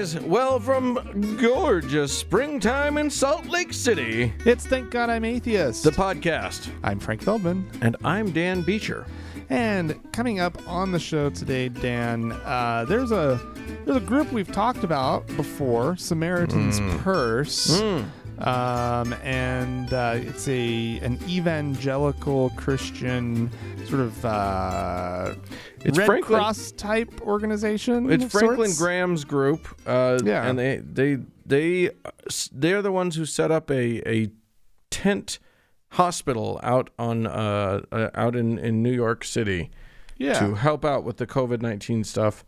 guys. Well, from gorgeous springtime in Salt Lake City, It's Thank God I'm Atheist. the podcast. I'm Frank Feldman. And I'm Dan Beecher. And coming up on the show today, Dan, uh, there's a there's a group we've talked about before, Samaritan's Purse. Um, and uh, it's a an evangelical Christian sort of uh, It's Red Franklin- Cross type organization. It's Franklin sorts. Graham's group. Uh, Yeah. And they, they, they, they're the ones who set up a, a tent hospital out on, uh, uh out in, in New York City Yeah. to help out with the COVID 19 stuff.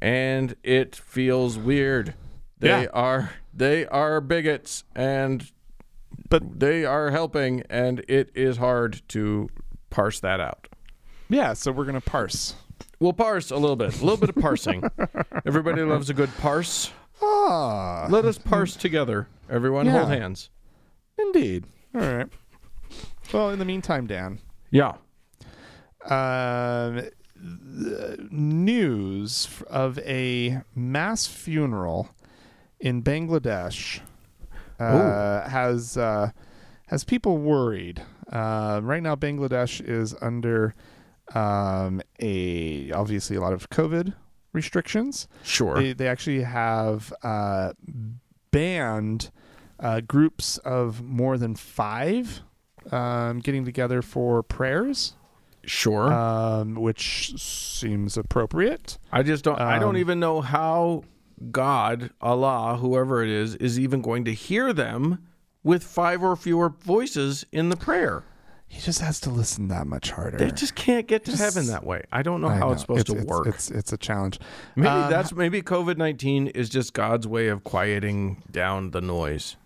And it feels weird. They Yeah. are, they are bigots and But they are helping, and it is hard to parse that out. yeah, so we're gonna parse. We'll parse a little bit, a little bit of parsing. Everybody loves a good parse. Ah, Let us parse together. Everyone, hold hands. indeed. All right. Well, in the meantime, Dan, Yeah. um, news of a mass funeral in Bangladesh uh, has uh, has people worried. Uh, right now, Bangladesh is under um, a obviously a lot of COVID restrictions. Sure. They they actually have uh, banned uh, groups of more than five um, getting together for prayers, sure. um, which seems appropriate. I just don't. I don't um, even know how God, Allah, whoever it is, is even going to hear them with five or fewer voices in the prayer. He just has to listen that much harder. They just can't get to Just- heaven that way. I don't know I how know. it's supposed to it's, work. It's, it's a challenge. maybe Um, that's maybe COVID nineteen is just God's way of quieting down the noise.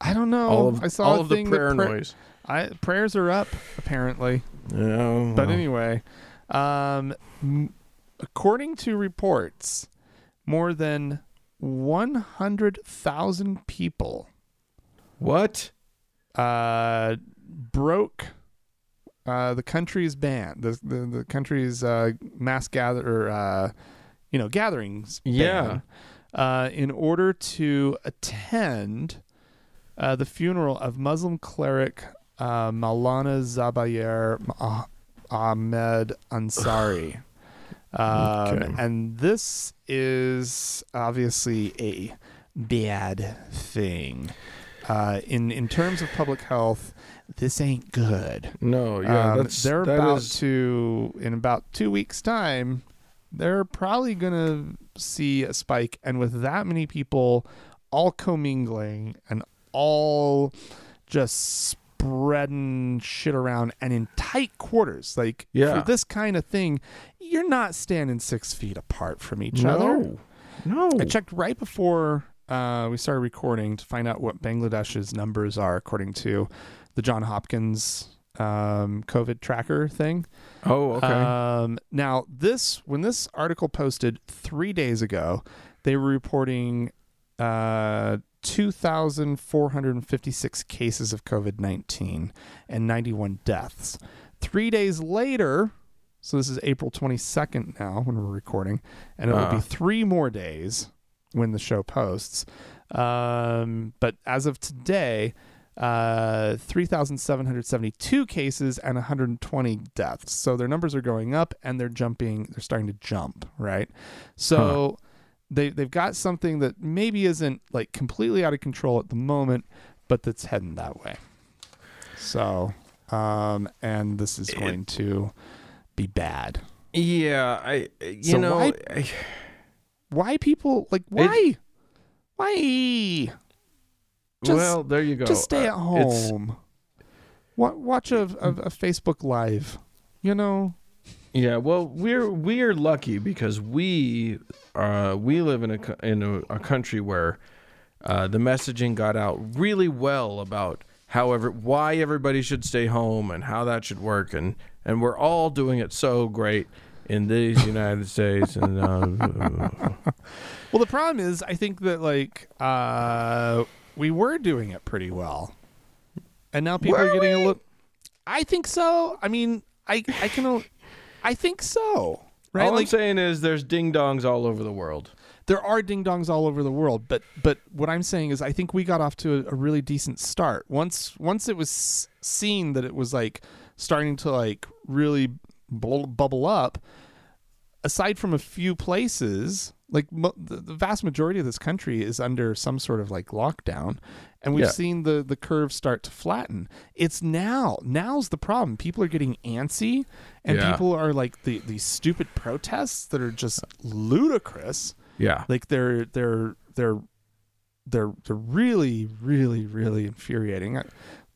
I don't know. all of I saw all of the prayer pra- noise. I, prayers are up apparently. Yeah, But anyway, um, m- according to reports, more than 100,000 people what? uh, broke uh, the country's ban, the the, the country's uh, mass gather, or, uh, you know, gatherings. Yeah. ban, uh, in order to attend uh, the funeral of Muslim cleric uh, Maulana Zubayer Ah- Ahmed Ansari. Um, Okay. And this is obviously a bad thing. Uh, in in terms of public health, this ain't good. No, yeah, Um, that's they're about is- to in about two weeks' time. They're probably gonna see a spike, and with that many people all commingling and all just spreading shit around and in tight quarters, like Yeah. for this kind of thing, you're not standing six feet apart from each other. no, no. I checked right before uh, we started recording to find out what Bangladesh's numbers are according to the John Hopkins um, COVID tracker thing. Oh, okay. Um, now, this when this article posted three days ago, they were reporting uh, 2,456 cases of COVID 19 and 91 deaths. Three days later, so this is April 22nd now when we're recording, and it will Uh. be three more days when the show posts. Um, but as of today, uh, 3,772 cases and 120 deaths. So their numbers are going up and they're jumping, they're starting to jump, right? So they, they've got something that maybe isn't like completely out of control at the moment, but that's heading that way. So, um, and this is going to be bad. yeah, I. You So know, why- I, Why people like why? why? Just- well, there you go. Just stay at Uh, it's- home. Wa- Watch a, a, a Facebook Live. You know, Yeah, well, we're we're lucky because we uh, we live in a in a, a country where uh, the messaging got out really well about however why everybody should stay home and how that should work and and we're all doing it so great in these United States and uh, well, the problem is, I think that like uh, we were doing it pretty well, and now people Were are getting a we? little. I think so. I mean, I I can. I think so. Right? all I'm saying is there's ding dongs all over the world. there are ding dongs all over the world, but but what I'm saying is I think we got off to a, a really decent start. Once once it was seen that it was like starting to like really bubble, bubble up, aside from a few places, like mo- the, the vast majority of this country is under some sort of like lockdown, and we've Yeah. seen the the curve start to flatten. It's now now's the problem. People are getting antsy, and Yeah. people are like the these stupid protests that are just ludicrous. Yeah. Like they're they're they're they're they're really really really infuriating. I,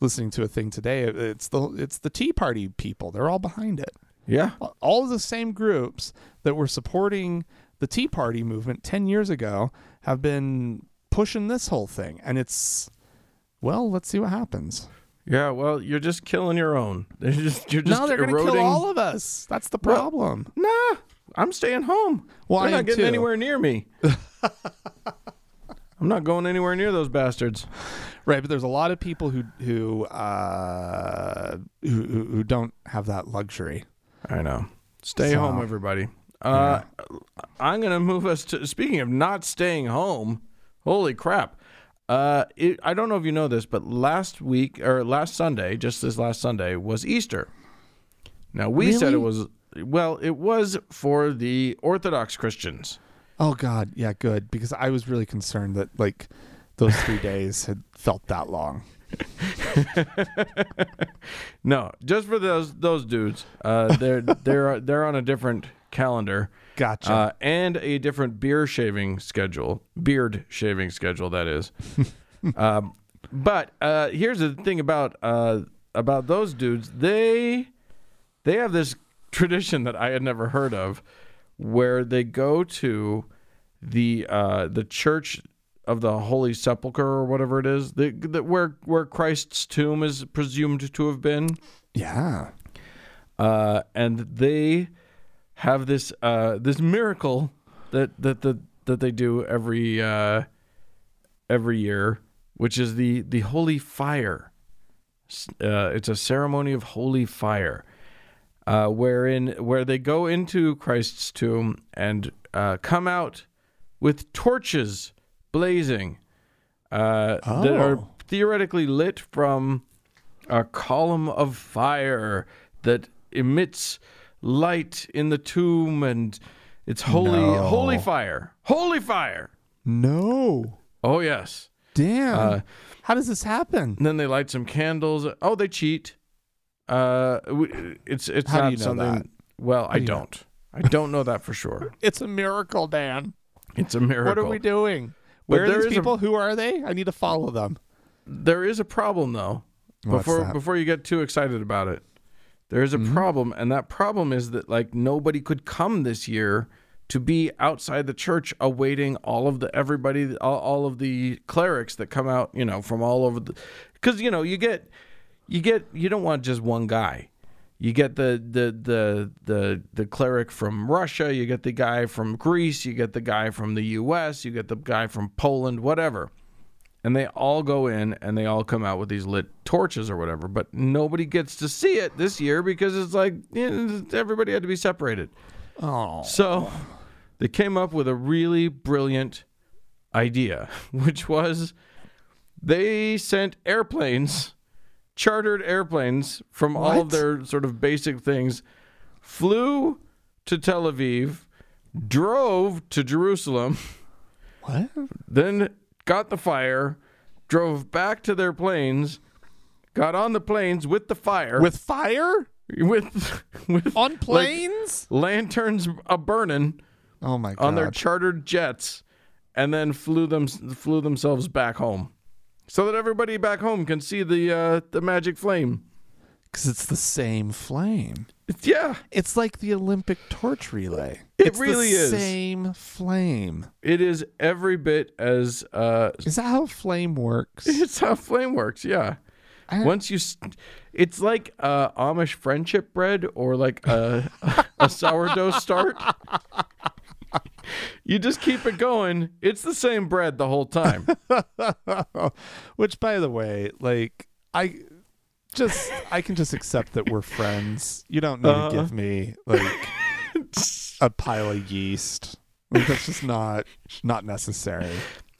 listening to a thing today, it's the it's the Tea Party people. They're all behind it Yeah. all of the same groups that were supporting the Tea Party movement 10 years ago have been pushing this whole thing. And it's, well, let's see what happens. Yeah. Well, you're just killing your own. You're just, you're just no, they're going to kill all of us. That's the Well, problem. Nah, I'm staying home. Well, They're not getting too. anywhere near me. I'm not going anywhere near those bastards. right. But there's a lot of people who, who, uh, who, who don't have that luxury. I know. Stay So- home, everybody. Uh, I'm gonna move us to. Speaking of not staying home, holy crap! Uh, it, I don't know if you know this, but last week or last Sunday, just this last Sunday, was Easter. Now we said it was well, it was for the Orthodox Christians. Oh, God. Yeah, good. Because I was really concerned that, like, those three days had felt that long. No, just for those those dudes. Uh, they're they're they're on a different calendar. Gotcha. uh, and a different beer shaving schedule, beard shaving schedule. That is. um, but uh, here's the thing about uh, about those dudes. They they have this tradition that I had never heard of, where they go to the uh, the church of the Holy Sepulchre or whatever it is, the, the, where where Christ's tomb is presumed to have been yeah. uh, and they have this uh, this miracle that that that that they do every uh, every year, which is the the holy fire. Uh, it's a ceremony of holy fire, uh, wherein where they go into Christ's tomb and uh, come out with torches blazing uh, that are Oh. theoretically lit from a column of fire that emits light in the tomb and it's holy No. holy fire holy fire No. oh yes Damn. Uh, How does this happen? then they light some candles oh they cheat uh it's it's How do not you know something that? well i do don't i don't know that for sure It's a miracle, Dan. it's a miracle What are we doing? But Where are there these is a- people? Who are they? I need to follow them. there is a problem though What's before that? before you get too excited about it there is a Mm-hmm. problem and that problem is that like nobody could come this year to be outside the church awaiting all of the everybody all, all of the clerics that come out you know from all over the because you know you get you get you don't want just one guy you get the the the the the cleric from Russia, you get the guy from Greece, you get the guy from the US, you get the guy from Poland, whatever. And they all go in and they all come out with these lit torches or whatever, but nobody gets to see it this year because it's like you know, everybody had to be separated. Oh. So they came up with a really brilliant idea, which was they sent airplanes, chartered airplanes from all of their sort of basic things, flew to Tel Aviv, drove to Jerusalem, What? then got the fire, drove back to their planes, got on the planes with the fire, With fire with with on planes? lanterns a burning oh my god. on their chartered jets and then flew them flew themselves back home so that everybody back home can see the uh, the magic flame. Cuz it's the same flame. Yeah, It's like the Olympic torch relay. It it's really the is. Same flame. it is every bit as uh, Is that how flame works? it's how flame works. Yeah. Once you, it's like uh, Amish friendship bread or like a, a sourdough start. You just keep it going. It's the same bread the whole time. Which, by the way, like I just I can just accept that we're friends. You don't need Uh-huh. to give me like a pile of yeast. Like, that's just not not necessary.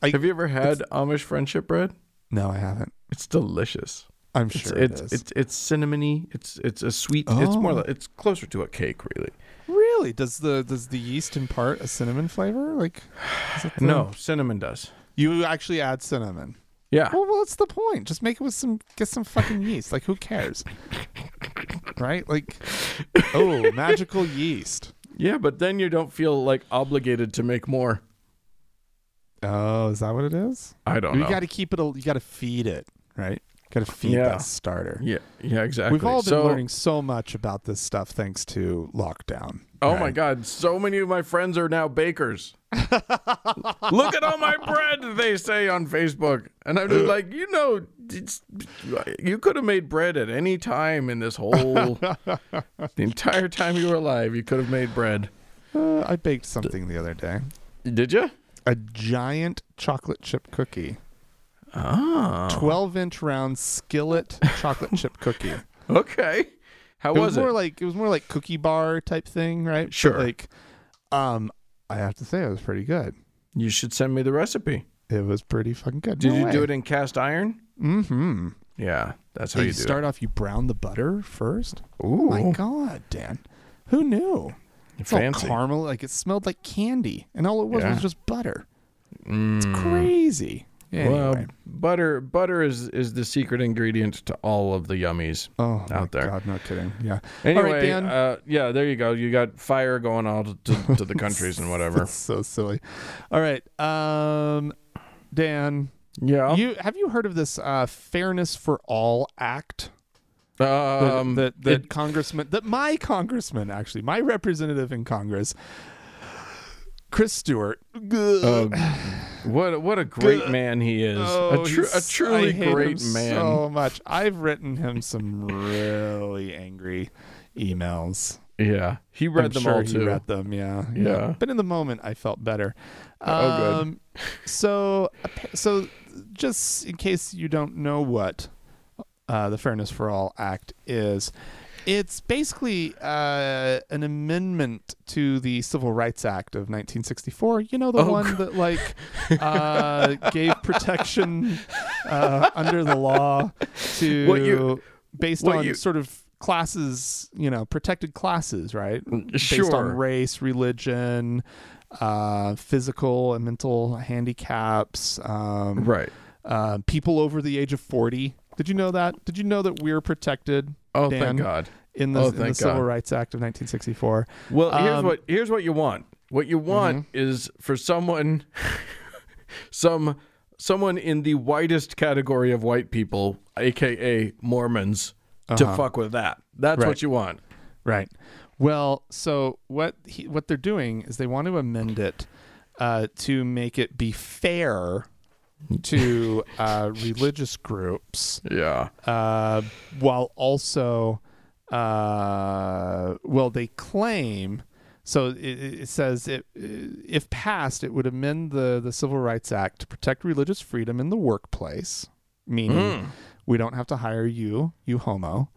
I- Have you ever had Amish friendship bread? No, I haven't. It's delicious. I'm It's sure it's, it is. it's it's cinnamony. It's it's a sweet. It's more Oh. like it's closer to a cake, really. really does the does the yeast impart a cinnamon flavor? Like, it No, cinnamon does. you actually add cinnamon. Yeah. Well, what's the point? Just make it with some get some fucking yeast. Like, who cares? Right? Like, oh, magical yeast. Yeah, but then you don't feel like obligated to make more. Oh, is that what it is? I don't you know. got to keep it. You got to feed it, right? Got to feed Yeah. that starter. yeah, yeah, exactly. We've all been so, learning so much about this stuff thanks to lockdown. Oh my god, so many of my friends are now bakers. Look at all my bread, they say on Facebook. And I'm just like, you know, it's, you could have made bread at any time in this whole the entire time you were alive, you could have made bread. Uh, I baked something the other day. Did you? A giant chocolate chip cookie. Oh. 12 inch round skillet chocolate chip cookie. Okay. How it was, was it? more like it was more like cookie bar type thing, right? But, Sure. like, um, I have to say it was pretty good. you should send me the recipe. It was pretty fucking good. Did you do it in cast iron? Mm-hmm. Yeah, that's how you you do start off, you brown the butter first. it. Ooh, My God, Dan, who knew? It's fancy. all caramel, like it smelled like candy, and all it was Yeah. was just butter. Mm. It's crazy. Well, butter butter is is the secret ingredient to all of the yummies. oh my out there. God, no kidding. Yeah. Anyway, Dan. Uh, yeah, there you go. You got fire going all to, to the countries and whatever. So silly. All right, um, Dan, Yeah. you have you heard of this uh, Fairness for All Act? um, that that, that it- congressman that my congressman actually my representative in congress chris stewart uh, what what a great man he is. Oh, a, tru- a truly great man. so much i've written him some really angry emails yeah, he read I'm them sure all he too. read them yeah, Yeah. but in the moment i felt better Oh, good. um, so so just in case you don't know what uh, the fairness for all act is it's basically uh, an amendment to the Civil Rights Act of 1964. You know, the Oh, one that like uh, gave protection uh, under the law to What you- based on you- sort of classes, you know, protected classes, right? Sure. Based on race, religion, uh, physical and mental handicaps, um, Right. uh, people over the age of 40. Did you know that? Did you know that we're protected Oh, Dan. thank God. in the, Oh, in the Civil Rights Act of 1964? Well, here's Um, what here's what you want. What you want Mm-hmm. is for someone, some someone in the whitest category of white people, aka Mormons, to Uh-huh. fuck with that. That's Right. what you want. Right. Well, so what he, what they're doing is they want to amend it uh, to make it be fair to uh, religious groups, Yeah. uh, while also, uh, well, they claim. So it, it says it, if passed, it would amend the the Civil Rights Act to protect religious freedom in the workplace, meaning Mm. we don't have to hire you, you homo.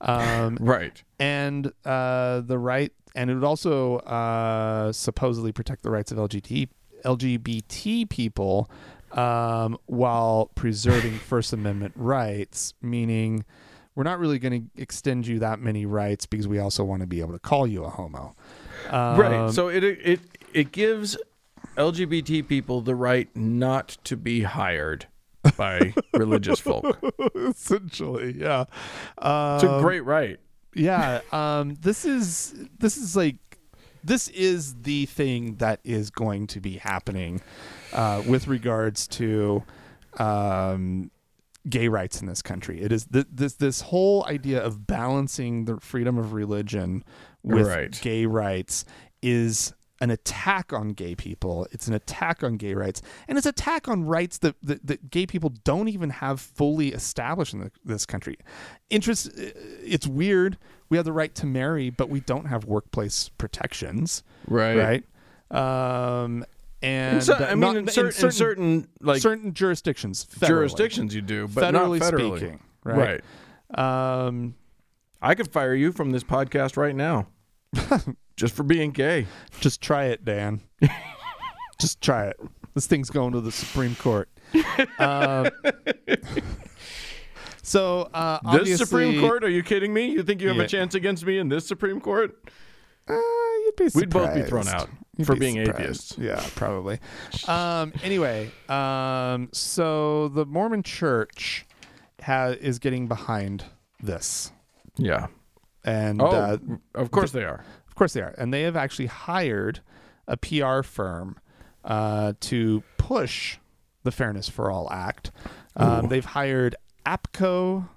Um, Right. and uh, the right, and it would also uh, supposedly protect the rights of LGBT LGBT people um, while preserving First Amendment rights. Meaning, we're not really going to extend you that many rights because we also want to be able to call you a homo. right. Um, So it it it gives LGBT people the right not to be hired by religious folk. essentially, yeah, It's a Um, great right. yeah um this is this is like this is the thing that is going to be happening uh with regards to um gay rights in this country it is th- this this whole idea of balancing the freedom of religion with Right. gay rights is an attack on gay people. It's an attack on gay rights, and it's attack on rights that that, that gay people don't even have fully established in the, this country. Interest. It's weird. We have the right to marry, but we don't have workplace protections, Right. right? Um, and In uh, I mean, not- in, cer- in certain, like certain jurisdictions, federally, jurisdictions, you do, but not federally federally. speaking, right? Um, I could fire you from this podcast right now, just for being gay. just try it, Dan. Just try it. This thing's going to the Supreme Court. Um, so uh, This Supreme Court? Are you kidding me? You think you have Yeah. a chance against me in this Supreme Court? Uh, you'd be surprised. We'd both be thrown out You'd for be being surprised. atheists. Yeah, probably. Um, anyway, um, so the Mormon Church ha- is getting behind this, Yeah. and Oh, uh, of course they are. Of course they are, and they have actually hired a PR firm uh, to push the Fairness for All Act. Um, they've hired APCO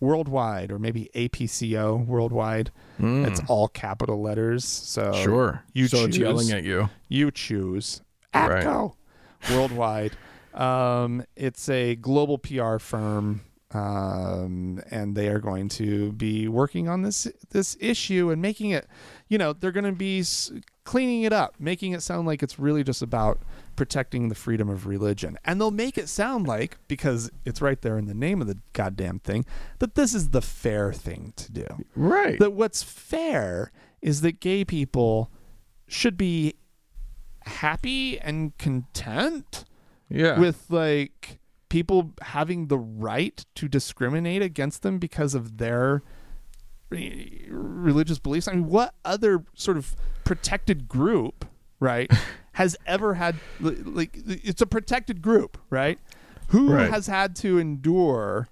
Worldwide, or maybe APCO Worldwide. Mm. It's all capital letters. So sure. you so it's yelling at you. you choose Right. APCO worldwide. Um, it's a global PR firm, um, and they are going to be working on this this issue and making it. You know, they're going to be cleaning it up, making it sound like it's really just about protecting the freedom of religion, and they'll make it sound like because it's right there in the name of the goddamn thing that this is the fair thing to do Right. that what's fair is that gay people should be happy and content yeah. with like people having the right to discriminate against them because of their re- religious beliefs. I mean, what other sort of protected group, right, has ever had like it's a protected group, right? Who Right. has had to endure,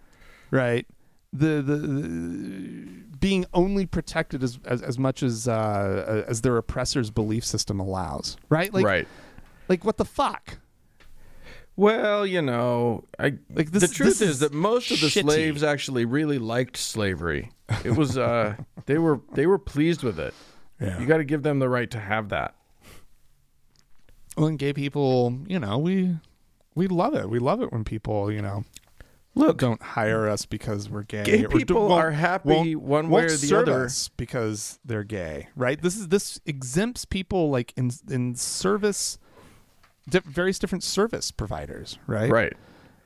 right, the the, the being only protected as as, as much as uh, as their oppressor's belief system allows, right? Like right. like what the fuck? Well, you know, I Like this- the truth this is, is that most of the shitty. slaves actually really liked slavery. It was uh they were they were pleased with it. Yeah. You got to give them the right to have that. Well, and gay people, you know, we we love it. We love it when people, you know, Look, don't hire us because we're gay. gay or do- people are happy one way won't or the serve other. us because they're gay, right? This is this exempts people like in in service, di- various different service providers, right? Right.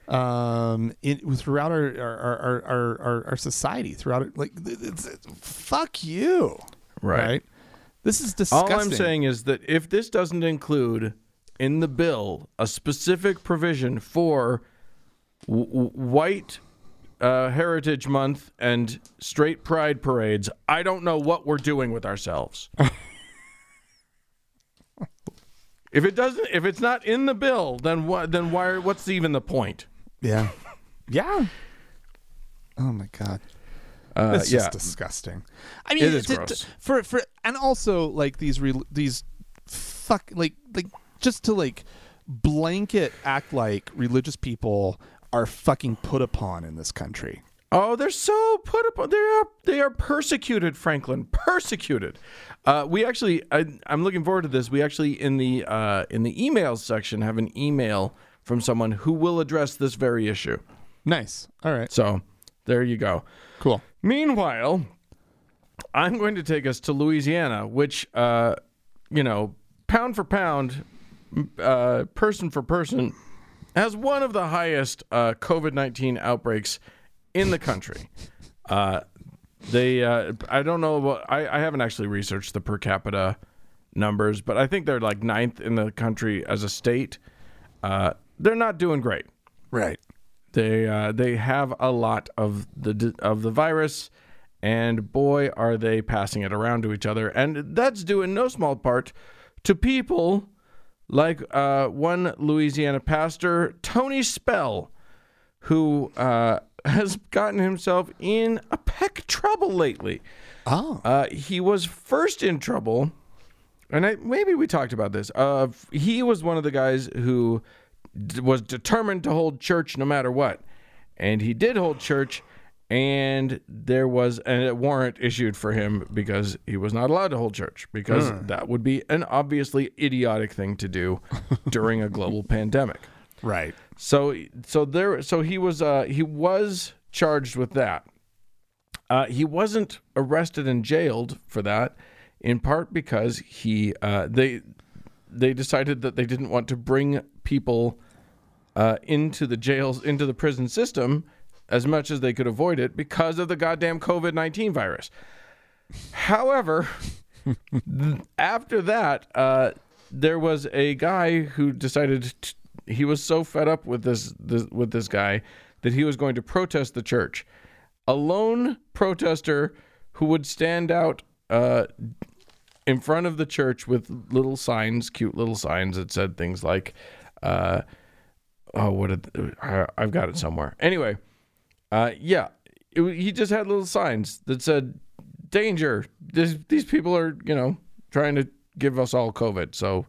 Um, in, throughout our our, our our our our society, throughout it, like it's, it's, fuck you, Right. right? This is disgusting. All. I'm saying is that if this doesn't include in the bill a specific provision for w- white uh, Heritage Month and straight pride parades, I don't know what we're doing with ourselves. if it doesn't, if it's not in the bill, then what? Then why? What's even the point? yeah, yeah. Oh my god. Uh, It's yeah, just disgusting. I mean, It is to- to- for for and also like these re, these fuck like like just to like blanket act like religious people are fucking put upon in this country. Oh, they're so put upon. They are they are persecuted, Franklin. Persecuted. Uh, we actually, I, I'm looking forward to this. We actually in the uh, in the emails section have an email from someone who will address this very issue. Nice. All right. So there you go. Cool. Meanwhile, I'm going to take us to Louisiana, which, uh, you know, pound for pound, uh, person for person, has one of the highest uh, COVID 19 outbreaks in the country. Uh, they, uh, I don't know, what, I, I haven't actually researched the per capita numbers, but I think they're like ninth in the country as a state. Uh, they're not doing great. Right. They uh, they have a lot of the of the virus, and boy, are they passing it around to each other. And that's due in no small part to people like uh, one Louisiana pastor, Tony Spell, who uh, has gotten himself in a peck trouble lately. Oh. Uh, he was first in trouble, and I, maybe we talked about this. Uh, he was one of the guys who d- was determined to hold church no matter what, and he did hold church. And there was a warrant issued for him because he was not allowed to hold church because that would be an obviously idiotic thing to do during a global pandemic. Right. So so there so he was uh he was charged with that. Uh he wasn't arrested and jailed for that in part because he uh they they decided that they didn't want to bring people uh into the jails into the prison system as much as they could avoid it because of the goddamn COVID-19 virus. However, after that, uh, there was a guy who decided t he was so fed up with this, this with this guy that he was going to protest the church. A lone protester who would stand out uh, in front of the church with little signs, cute little signs that said things like, uh, "Oh, what? I, I've got it somewhere." Anyway, uh, yeah, it, he just had little signs that said, "Danger! This, these people are, you know, trying to give us all COVID." So,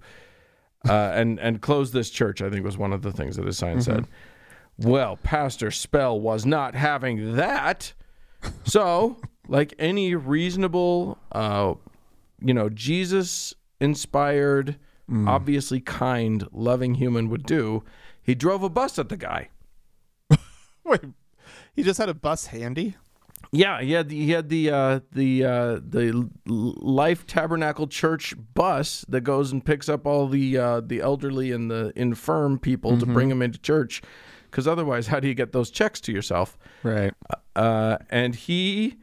uh, and and close this church. I think was one of the things that his sign said. Well, Pastor Spell was not having that. So, like any reasonable, uh, you know, Jesus inspired, obviously kind, loving human would do, he drove a bus at the guy. Wait, he just had a bus handy. Yeah, he had the, he had the uh, the uh, the Life Tabernacle Church bus that goes and picks up all the uh, the elderly and the infirm people to bring them into church. Because otherwise, how do you get those checks to yourself? Right. uh, and he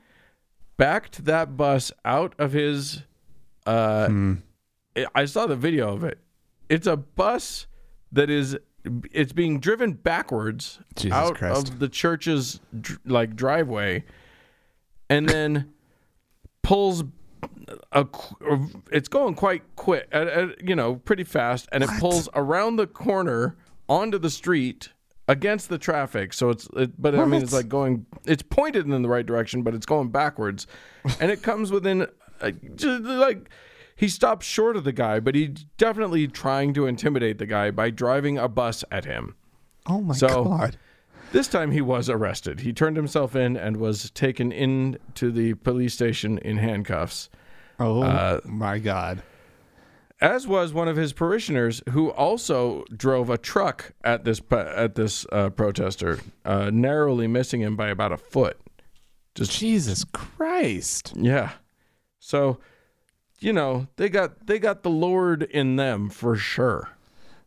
backed that bus out of his. Uh, I- I saw the video of it. It's a bus that is. It's being driven backwards Jesus out Christ. of the church's like driveway, and then pulls a. It's going quite quick, uh, you know, pretty fast, and it pulls around the corner onto the street against the traffic. So it's, it, but I mean, it's like going. It's pointed in the right direction, but it's going backwards, and it comes within, uh, like. He stops short of the guy, but he's definitely trying to intimidate the guy by driving a bus at him. Oh my So- god. This time he was arrested. He turned himself in and was taken in to the police station in handcuffs. Oh uh, my god. As was one of his parishioners who also drove a truck at this at this uh, protester, uh, narrowly missing him by about a foot. Just Jesus Christ. yeah. So, you know, they got they got the Lord in them for sure.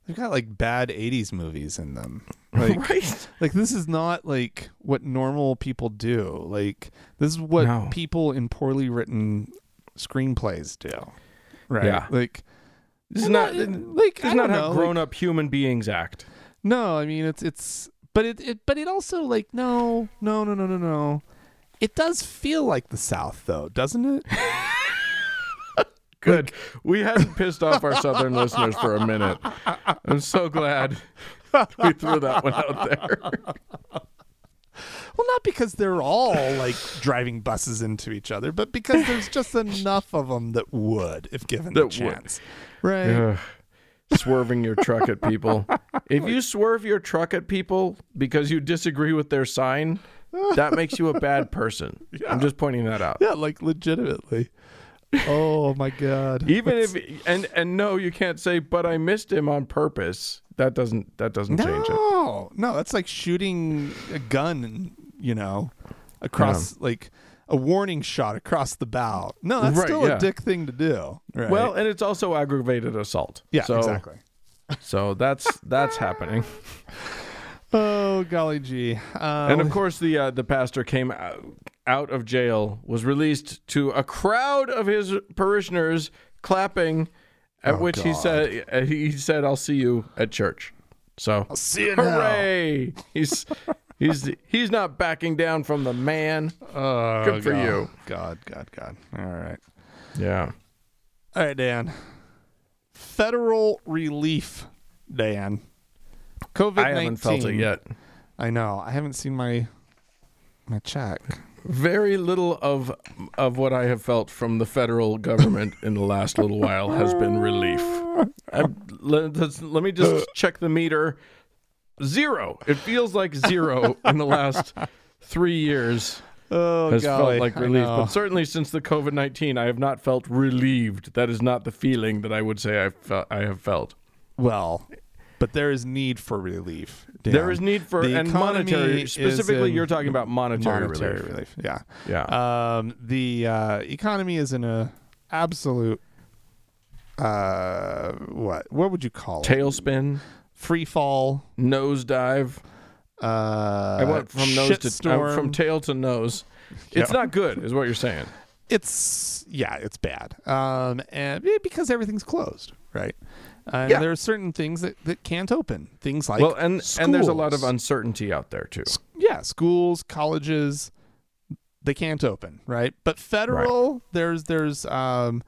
They've got like bad 80s movies in them. Like right? like this is not like what normal people do. Like this is what No. people in poorly written screenplays do. Right? Yeah. Like This is not not- this like is not don't how know, like- grown up human beings act. No, I mean it's it's but it, it but it also like no no no no no no. It does feel like the South though, doesn't it? Good. We hadn't pissed off our southern listeners for a minute. I'm so glad we threw that one out there. Well, not because they're all like driving buses into each other, but because there's just enough of them that would if given That the would. chance. Right. Ugh. Swerving your truck at people. If you swerve your truck at people because you disagree with their sign, that makes you a bad person. I'm just pointing that out. Yeah, like legitimately. Oh my god. Even if and and no, you can't say, but I missed him on purpose. That doesn't that doesn't change it. No, no, that's like shooting a gun, you know, across like a warning shot across the bow. No, that's Right, still yeah. a dick thing to do. Right. Well, and it's also aggravated assault. yeah, so, exactly. So that's that's happening. Oh golly gee. Uh, And of course, the uh, the pastor came out, out of jail, was released to a crowd of his parishioners clapping, at Oh, which he said uh, he said, "I'll see you at church." So, I'll see you now. hooray! He's he's he's not backing down from the man. Oh, Good for God. you. God, God, God. All right. Yeah. All right, Dan. Federal relief, Dan. COVID nineteen. I haven't felt it yet. I know. I haven't seen my my check. Very little of of what I have felt from the federal government in the last little while has been relief. Let, let's- me just check the meter. Zero. It feels like zero in the last three years Oh, has golly, felt like relief. But certainly since the COVID nineteen, I have not felt relieved. That is not the feeling that I would say I felt. I have felt. well, but there is need for relief. Dan. There is need for The and monetary. Specifically, you're talking about monetary, monetary relief. relief. Yeah. Yeah. Um, the uh, economy is in a absolute uh, what? What would you call it? Tailspin, Free fall. nosedive. Uh, I went from nose to uh, shitstorm. from tail to nose. It's Yeah. not good, is what you're saying. it's yeah, it's bad. Um, and because everything's closed, right? And Yeah. there are certain things that, that can't open. Things like well, and and there's a lot of uncertainty out there too. yeah, schools, colleges, they can't open, right? But federal, there's there's um,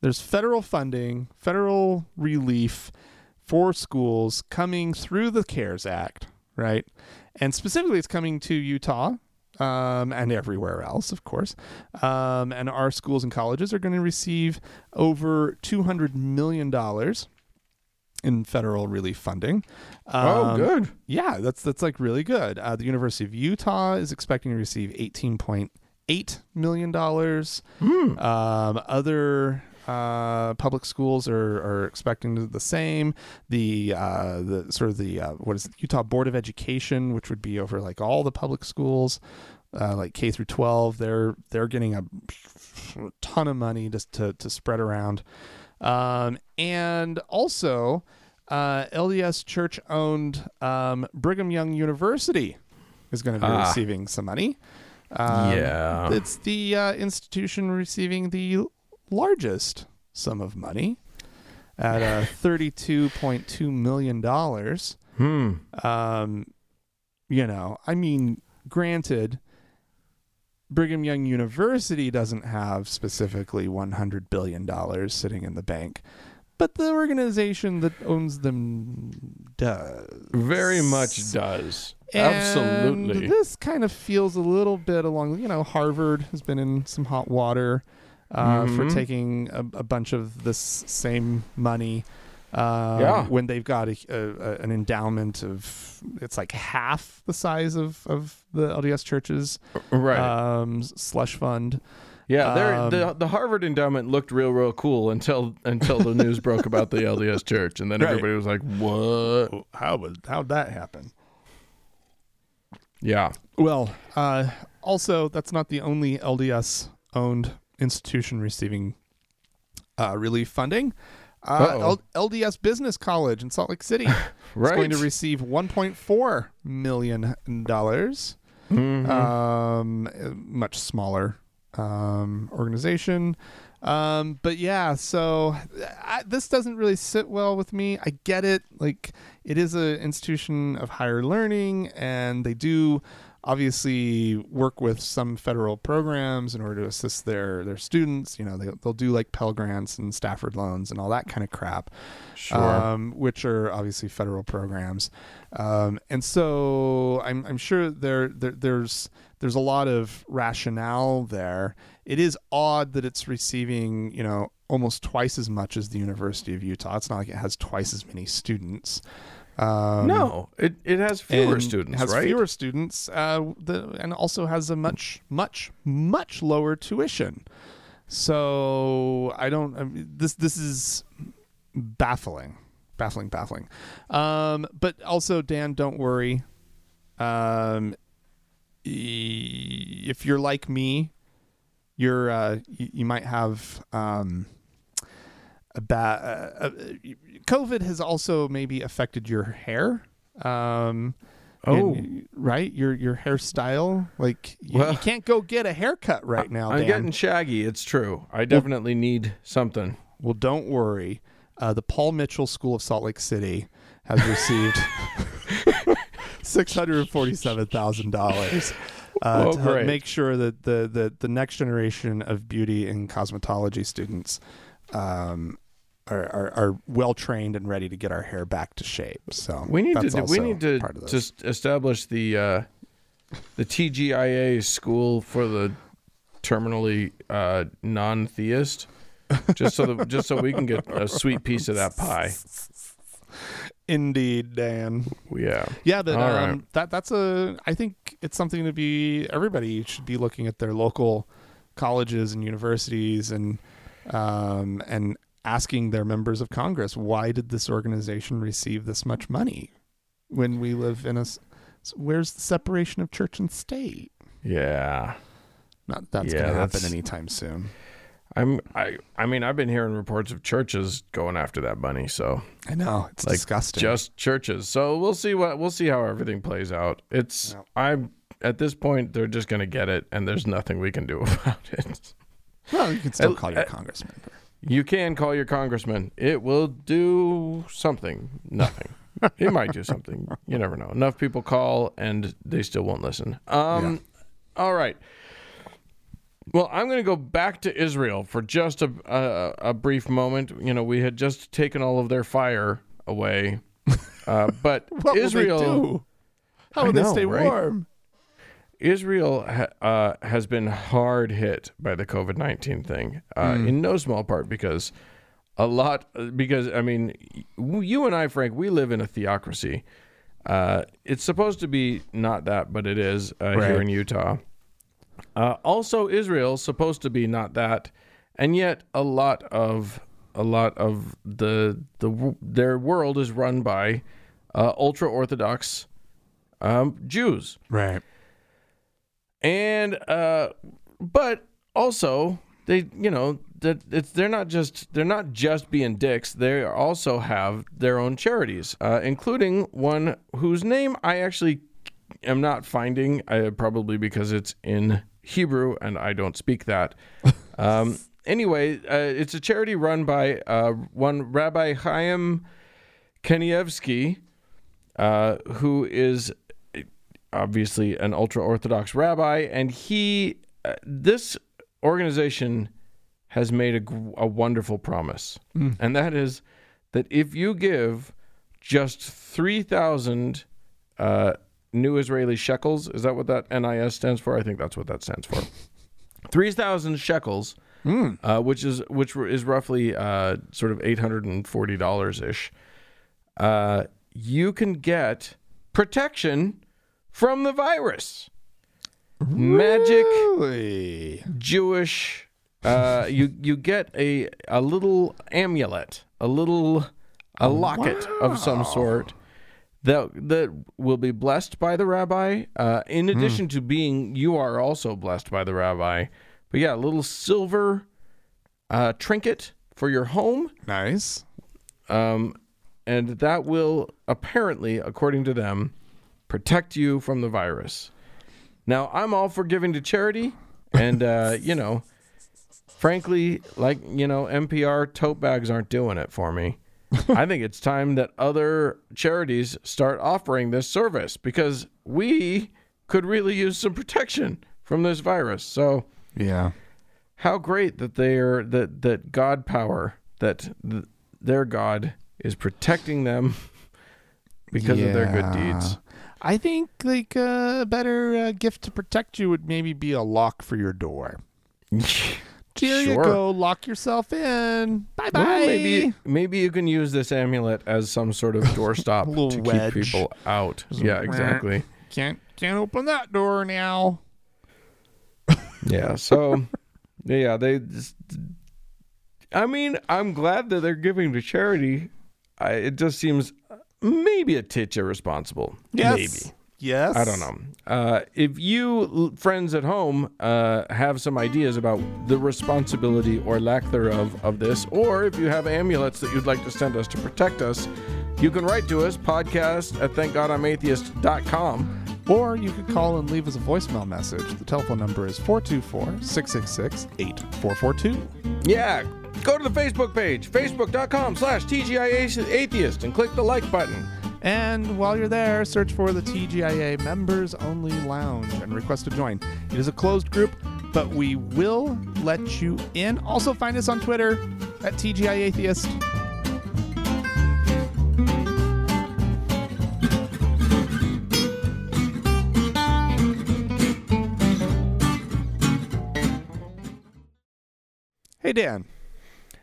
there's federal funding, federal relief for schools coming through the CARES Act, right? And specifically, it's coming to Utah. Um, and everywhere else, of course. Um, and our schools and colleges are going to receive over $200 million in federal relief funding. oh, Um, good. yeah, that's that's like really good. Uh, the University of Utah is expecting to receive eighteen point eight million dollars. Hmm. Um, other uh, public schools are, are expecting the same. The uh, the sort of the uh, what is it? Utah Board of Education, which would be over like all the public schools, uh, like K through twelve. They're they're getting a ton of money just to to spread around, um, and also uh, LDS church owned um, Brigham Young University is going to be Ah. receiving some money. Um, yeah. It's the uh, institution receiving the largest sum of money at uh, $32.2 million. Hmm. Um, you know, I mean, granted, Brigham Young University doesn't have specifically $100 billion sitting in the bank, but the organization that owns them does. Very much does. And Absolutely. This kind of feels a little bit along, you know, Harvard has been in some hot water uh, for Mhm. taking a, a bunch of this same money. Uh, Yeah. When they've got a, a, a- an endowment of, it's like half the size of, of the LDS churches Right. um, slush fund. yeah. There, the um, the Harvard endowment looked real, real cool until until the news broke about the LDS Church, and then Right. everybody was like, "What?" How would how'd that happen? Yeah. Well, uh, also, that's not the only LDS owned institution receiving uh, relief funding. Uh, L- LDS Business College in Salt Lake City is going to receive 1.4 million dollars. Mhm. Um, much smaller um, organization. Um, but yeah, so I, this doesn't really sit well with me. I get it. Like it is an institution of higher learning, and they do obviously work with some federal programs in order to assist their their students. You know, they, they'll do like Pell Grants and Stafford loans and all that kind of crap sure. um, which are obviously federal programs. Um, and so I'm, I'm sure there, there there's there's a lot of rationale there. It is odd that it's receiving you know almost twice as much as the University of Utah. It's not like it has twice as many students. Um, no, it it has fewer students, has right? fewer students, uh, the, and also has a much, much, much lower tuition. So I don't. I mean, this this is baffling, baffling, baffling. Um, but also, Dan, don't worry. Um, if you're like me, you're uh, you, you might have um, a bad. Uh, uh, COVID has also maybe affected your hair. Um, Oh. and- right. Your your hairstyle, like you, Well- you can't go get a haircut right now. I'm Dan. getting shaggy. It's true. I definitely need something. Well, don't worry. Uh, the Paul Mitchell School of Salt Lake City has received six hundred forty-seven thousand dollars uh, Oh, to great. make sure that the, the the next generation of beauty and cosmetology students um, are, are, are well trained and ready to get our hair back to shape. So We need to we need to part of this. just establish the uh, the TGIA school for the terminally uh, non-theist, just so that, just so we can get a sweet piece of that pie. Indeed, Dan. Yeah. Yeah, All um, right. that that's a. I think it's something to be. Everybody should be looking at their local colleges and universities and um, and asking their members of Congress why did this organization receive this much money when we live in a. Where's the separation of church and state? Yeah. Not that's Yeah, going to happen anytime soon. I'm I I mean I've been hearing reports of churches going after that money, so I know it's Like, disgusting. just churches. So we'll see what we'll see how everything plays out. It's Yeah. I'm at this point they're just gonna get it, and there's nothing we can do about it. Well, you can still call your congressman. You can call your congressman. It will do something. Nothing. it might do something. You never know. Enough people call and they still won't listen. Um, All right. Well, I'm going to go back to Israel for just a, a a brief moment. You know, we had just taken all of their fire away, uh, but What Israel. will they do? How I will they know, stay right? warm? Israel ha- uh, has been hard hit by the COVID nineteen thing, uh, in no small part because a lot. Because I mean, you and I, Frank, we live in a theocracy. Uh, it's supposed to be not that, but it is uh, here in Utah. Uh, also, Israel's supposed to be not that, and yet a lot of a lot of the the their world is run by uh, ultra orthodox um, Jews Right. And uh but also they you know that it's they're not just they're not just being dicks. They also have their own charities uh including one whose name i actually am not finding uh, probably because it's in hebrew and i don't speak that. Um anyway uh, it's a charity run by uh one rabbi chaim kanievsky uh who is obviously an ultra orthodox rabbi, and he, uh, this organization has made a, a wonderful promise, and that is that if you give just three thousand uh, new Israeli shekels, is that what that NIS stands for? I think that's what that stands for. Three thousand shekels, uh, which is which is roughly uh, sort of eight hundred and forty dollars ish. Uh, you can get protection from the virus. Magic Jewish. Uh, you you get a a little amulet, a little a locket of some sort that that will be blessed by the rabbi. Uh, in addition to being, you are also blessed by the rabbi. But yeah, a little silver uh, trinket for your home Nice. um, and that will apparently, according to them, protect you from the virus. Now, I'm all for giving to charity, and uh, you know, frankly, like you know, NPR tote bags aren't doing it for me. I think it's time that other charities start offering this service because we could really use some protection from this virus. So, Yeah. how great that they are that that God power that th- their God is protecting them because of their good deeds. I think like a better uh, gift to protect you would maybe be a lock for your door. Here you Sure. go. Lock yourself in. Bye bye. Well, maybe maybe you can use this amulet as some sort of doorstop to wedge. keep people out. Yeah, exactly. Can't can't open that door now. Yeah. So, yeah, they. Just, I mean, I'm glad that they're giving to charity. I, it just seems maybe a titch irresponsible. Maybe. Yes. I don't know. Uh, if you friends at home uh, have some ideas about the responsibility or lack thereof of this, or if you have amulets that you'd like to send us to protect us, you can write to us podcast at thankgodimatheist.com. Or you could call and leave us a voicemail message. The telephone number is 424 666 8442. Yeah, go to the Facebook page, facebook.com slash TGI Atheist, and click the like button. And while you're there, search for the TGIA Members Only Lounge and request to join. It is a closed group, but we will let you in. Also, find us on Twitter at TGI Atheist. Hey, Dan.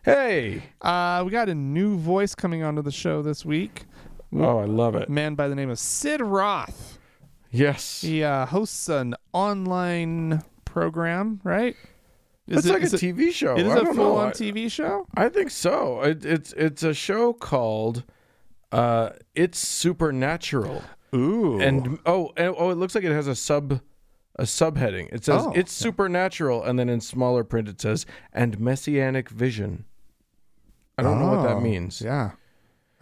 Hey. Uh, we got a new voice coming onto the show this week. Oh, I love it. A man by the name of Sid Roth. Yes. He uh, hosts an online program, right? Is It's it- like a TV show. It is a know. full-on TV show. I think so. It, it's it's a show called uh, "It's Supernatural," Ooh, and oh, and, oh, it looks like it has a sub a subheading. It says Oh, "It's Supernatural," and then in smaller print it says "and Messianic Vision." I don't know what that Oh, means, Yeah.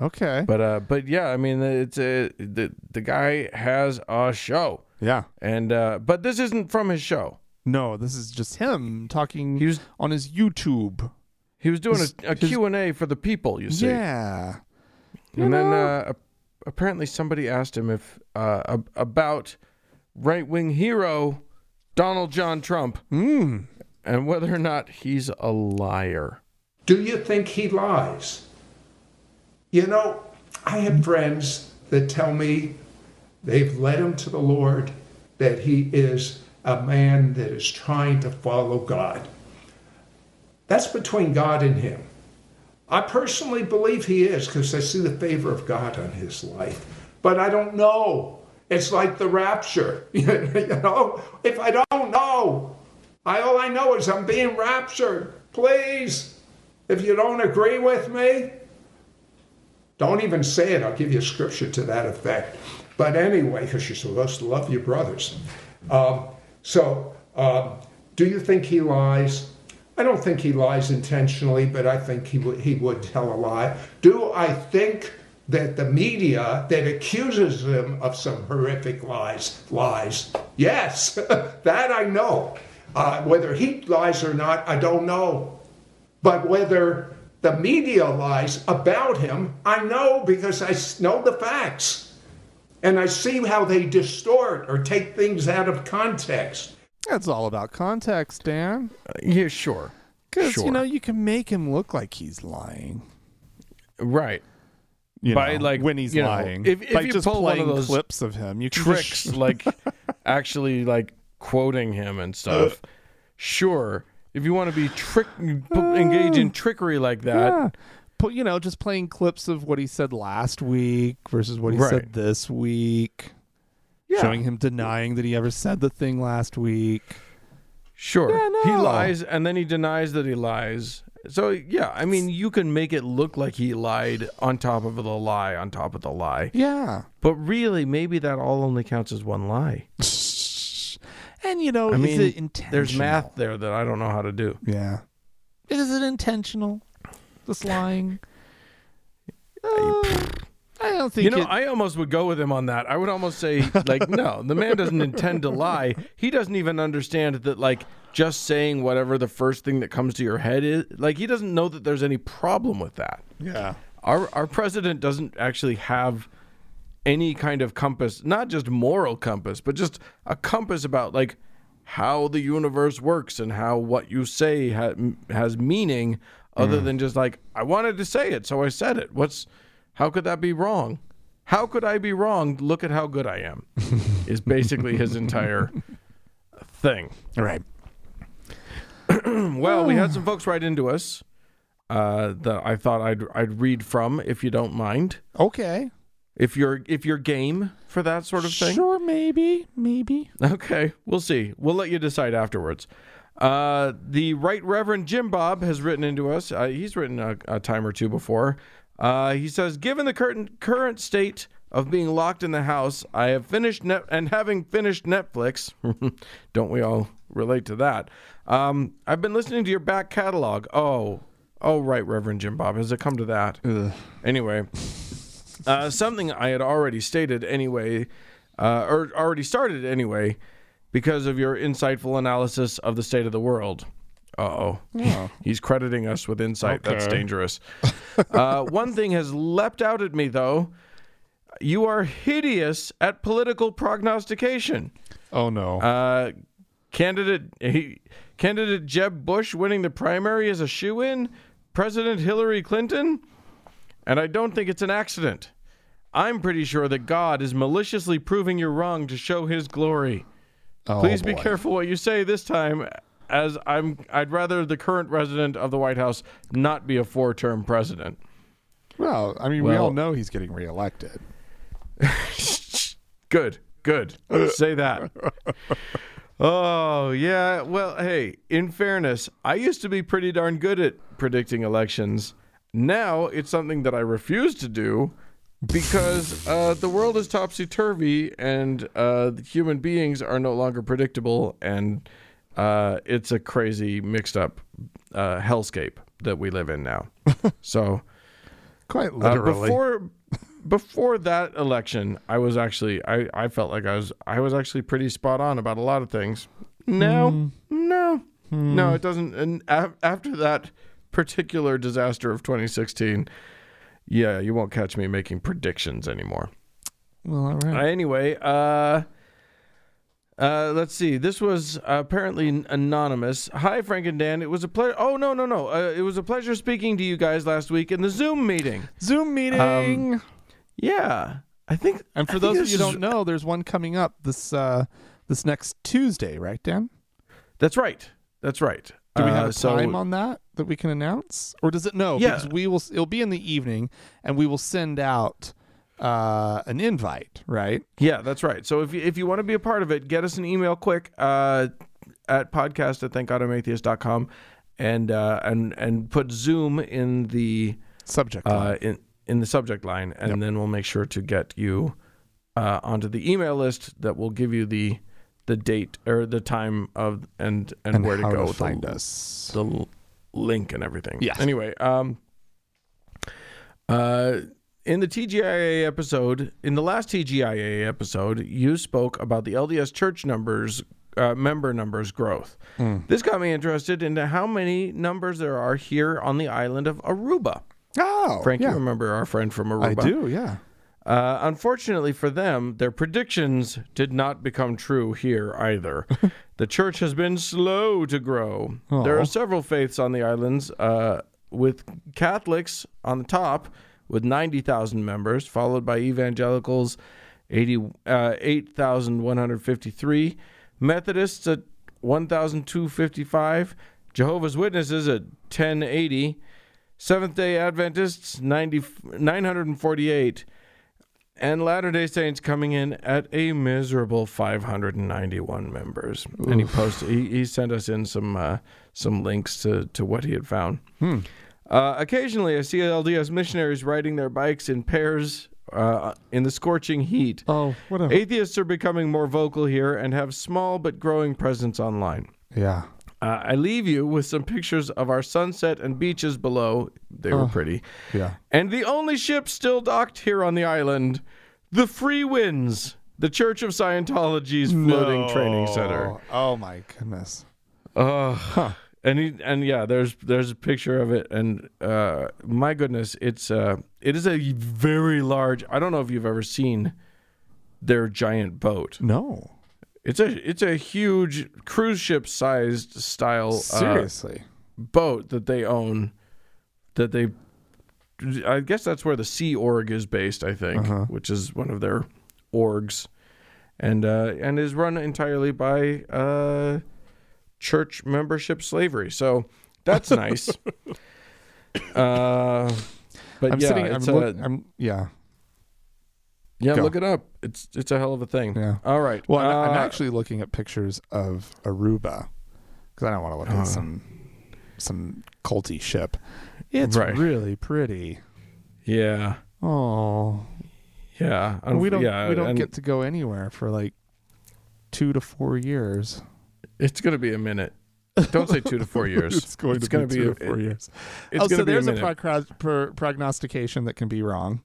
Okay. but uh, but yeah, I mean, it's a the the guy has a show, yeah. and uh, but this isn't from his show. No, this is just him talking He was on his YouTube. he was doing His- a, a Q&A for the people, you see. Yeah. You and then uh, apparently somebody asked him if uh, about right-wing hero Donald John Trump Mm. and whether or not he's a liar. Do you think he lies? You know, I have friends that tell me they've led him to the Lord, that he is a man that is trying to follow God. That's between God and him. I personally believe he is because I see the favor of God on his life. But I don't know. It's like the rapture. you know, if I don't know, I, all I know is I'm being raptured. Please, if you don't agree with me, don't even say it. I'll give you a scripture to that effect. But anyway, because you're supposed to love your brothers. Um, so, um, do you think he lies? I don't think he lies intentionally, but I think he would he would tell a lie. Do I think that the media that accuses him of some horrific lies lies? Yes, that I know. Uh, whether he lies or not, I don't know. But whether the media lies about him, I know because I know the facts. And I see how they distort or take things out of context. That's all about context, Dan. Uh, yeah, sure. Because Sure. you know you can make him look like he's lying. Right. You By, know, like, when he's you know, lying, if- if by you just pull one of those clips of him, you can Tricks just- like actually like quoting him and stuff. Sure. If you want to be trick engage in ah, trickery like that, yeah. Put you know just playing clips of what he said last week versus what he Right. said this week, yeah, showing him denying that he ever said the thing last week. Sure. Yeah, He lies and then he denies that he lies. So yeah, I mean you can make it look like he lied on top of the lie on top of the lie. Yeah. But really maybe that all only counts as one lie. And you know, I is it intentional? there's math there that I don't know how to do. Yeah. Is it intentional? This lying? Uh, I don't think You know, it, I almost would go with him on that. I would almost say, like, no, the man doesn't intend to lie. He doesn't even understand that, like, just saying whatever the first thing that comes to your head is, like, he doesn't know that there's any problem with that. yeah. Our our president doesn't actually have any kind of compass, not just moral compass, but just a compass about like how the universe works and how what you say ha- has meaning, other than just like I wanted to say it, so I said it. What's how could that be wrong? How could I be wrong? Look at how good I am. is basically his entire thing. All right. Well, we had some folks write into us uh, that I thought I'd I'd read from, if you don't mind. Okay. If you're if you're game for that sort of thing. Sure, maybe, maybe. Okay, we'll see. We'll let you decide afterwards. Uh, the Right Reverend Jim Bob has written into us. Uh, he's written a, a time or two before. Uh, he says, "Given the current current state of being locked in the house, I have finished net and having finished Netflix. don't we all relate to that? Um, I've been listening to your back catalog. Oh, oh, right, Reverend Jim Bob. Has it come to that? Anyway, uh, something I had already stated anyway, uh, or already started anyway, because of your insightful analysis of the state of the world. Uh oh. He's crediting us with insight. That's dangerous. uh, one thing has leapt out at me, though. You are hideous at political prognostication. Oh no. Uh, candidate he, candidate Jeb Bush winning the primary is a shoe in. President Hillary Clinton, and I don't think it's an accident. I'm pretty sure that God is maliciously proving you wrong to show His glory. oh, Please be careful what you say this time, as I'm. I'd rather the current resident of the White House not be a four-term president. Well, I mean, we all know he's getting reelected. Good, good. Say that. Oh, yeah. Well, hey, in fairness, I used to be pretty darn good at predicting elections. Now it's something that I refuse to do because uh, the world is topsy turvy and uh, human beings are no longer predictable, and uh, it's a crazy, mixed up uh, hellscape that we live in now. so. Quite Uh, literally. before before that election, I was actually I, I felt like I was I was actually pretty spot on about a lot of things. No, no, no. It doesn't. And af- after that particular disaster of 2016, yeah, you won't catch me making predictions anymore. Well, all Uh, anyway, uh, uh, let's see. This was apparently anonymous. Hi, Frank and Dan. It was a pleasure. Oh no, no, no. Uh, it was a pleasure speaking to you guys last week in the Zoom meeting. Zoom meeting. Yeah, I think. and for I those of you who is- don't know, there's one coming up this uh, this next Tuesday, right, Dan? that's right. That's right. Do we have Uh, a so- time on that that we can announce, or does it no? Yeah. because we will. It'll be in the evening, and we will send out uh, an invite, right? Yeah, that's right. So if you, if you want to be a part of it, get us an email quick uh, at podcast at thankgodimatheist.com and uh, and and put Zoom in the Subject. uh, line. in in the subject line, and Yep. then we'll make sure to get you uh, onto the email list that will give you the the date or the time of and and, and where to go to find the, us. the link and everything. Yes. Anyway, um, uh, in the TGIA episode, in the last TGIA episode, you spoke about the LDS church numbers, uh, member numbers growth. Mm. This got me interested into how many numbers there are here on the island of Aruba. Oh, Frank, yeah. you remember our friend from Aruba? I do. Yeah. Uh, unfortunately for them, their predictions did not become true here either. the church has been slow to grow. There Oh. are several faiths on the islands, uh, with Catholics on the top with 90,000 members, followed by evangelicals, 80, uh, 8,153, Methodists at 1,255, Jehovah's Witnesses at 1080, Seventh day Adventists 90, 948, and Latter day Saints coming in at a miserable 591 members. And he posted, he, he sent us in some uh, some links to, to what he had found. Hmm. Uh, occasionally, I see LDS missionaries riding their bikes in pairs uh, in the scorching heat. Oh, what a Atheists are becoming more vocal here and have small but growing presence online. yeah. Uh, I leave you with some pictures of our sunset and beaches below. They were Oh. pretty. Yeah. And the only ship still docked here on the island, the Freewinds, the Church of Scientology's floating training center. Oh my goodness. Uh, And he, and yeah, there's there's a picture of it, and uh, my goodness, it's uh, it is a very large. I don't know if you've ever seen their giant boat. No. It's a it's a huge cruise ship sized style uh, Seriously. boat that they own that they I guess that's where the Sea Org is based, I think, Uh-huh. which is one of their orgs. And uh and is run entirely by uh church membership slavery. So that's nice. uh but I'm yeah, sitting. I'm, look, I'm. Yeah. Yeah, go. look it up. It's it's a hell of a thing. Yeah. All right. Well, I'm, I'm Uh, actually looking at pictures of Aruba because I don't want to look Uh. at some some culty ship. It's Right. really pretty. yeah. Oh, Yeah. we don't. yeah, we don't and get to go anywhere for like two to four years. It's going to be a minute. Don't say 2 to 4 years. it's going It's to gonna be, two a- to four years. It's oh, so to be a there's a, pro- prognostication that can be wrong,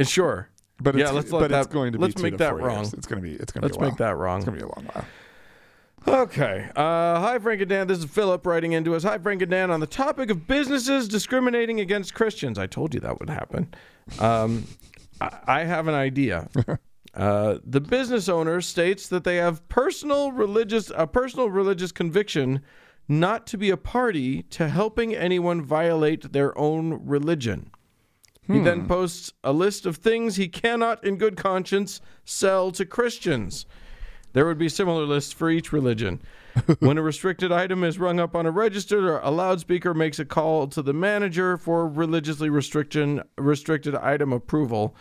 Uh, sure. But Yeah, it's, let's let but it's that- going to be let's two make that wrong. Years. It's going to be. It's going to Let's be a make that wrong. It's going to be a long while. Okay. Uh, hi, Frank and Dan. This is Philip writing into us. Hi, Frank and Dan. On the topic of businesses discriminating against Christians, I told you that would happen. Um, I, I have an idea. Uh, the business owner states that they have personal religious a personal religious conviction not to be a party to helping anyone violate their own religion. He then hmm. posts a list of things he cannot, in good conscience, sell to Christians. There would be similar lists for each religion. when a restricted item is rung up on a register, a loudspeaker makes a call to the manager for religiously restriction restricted item approval.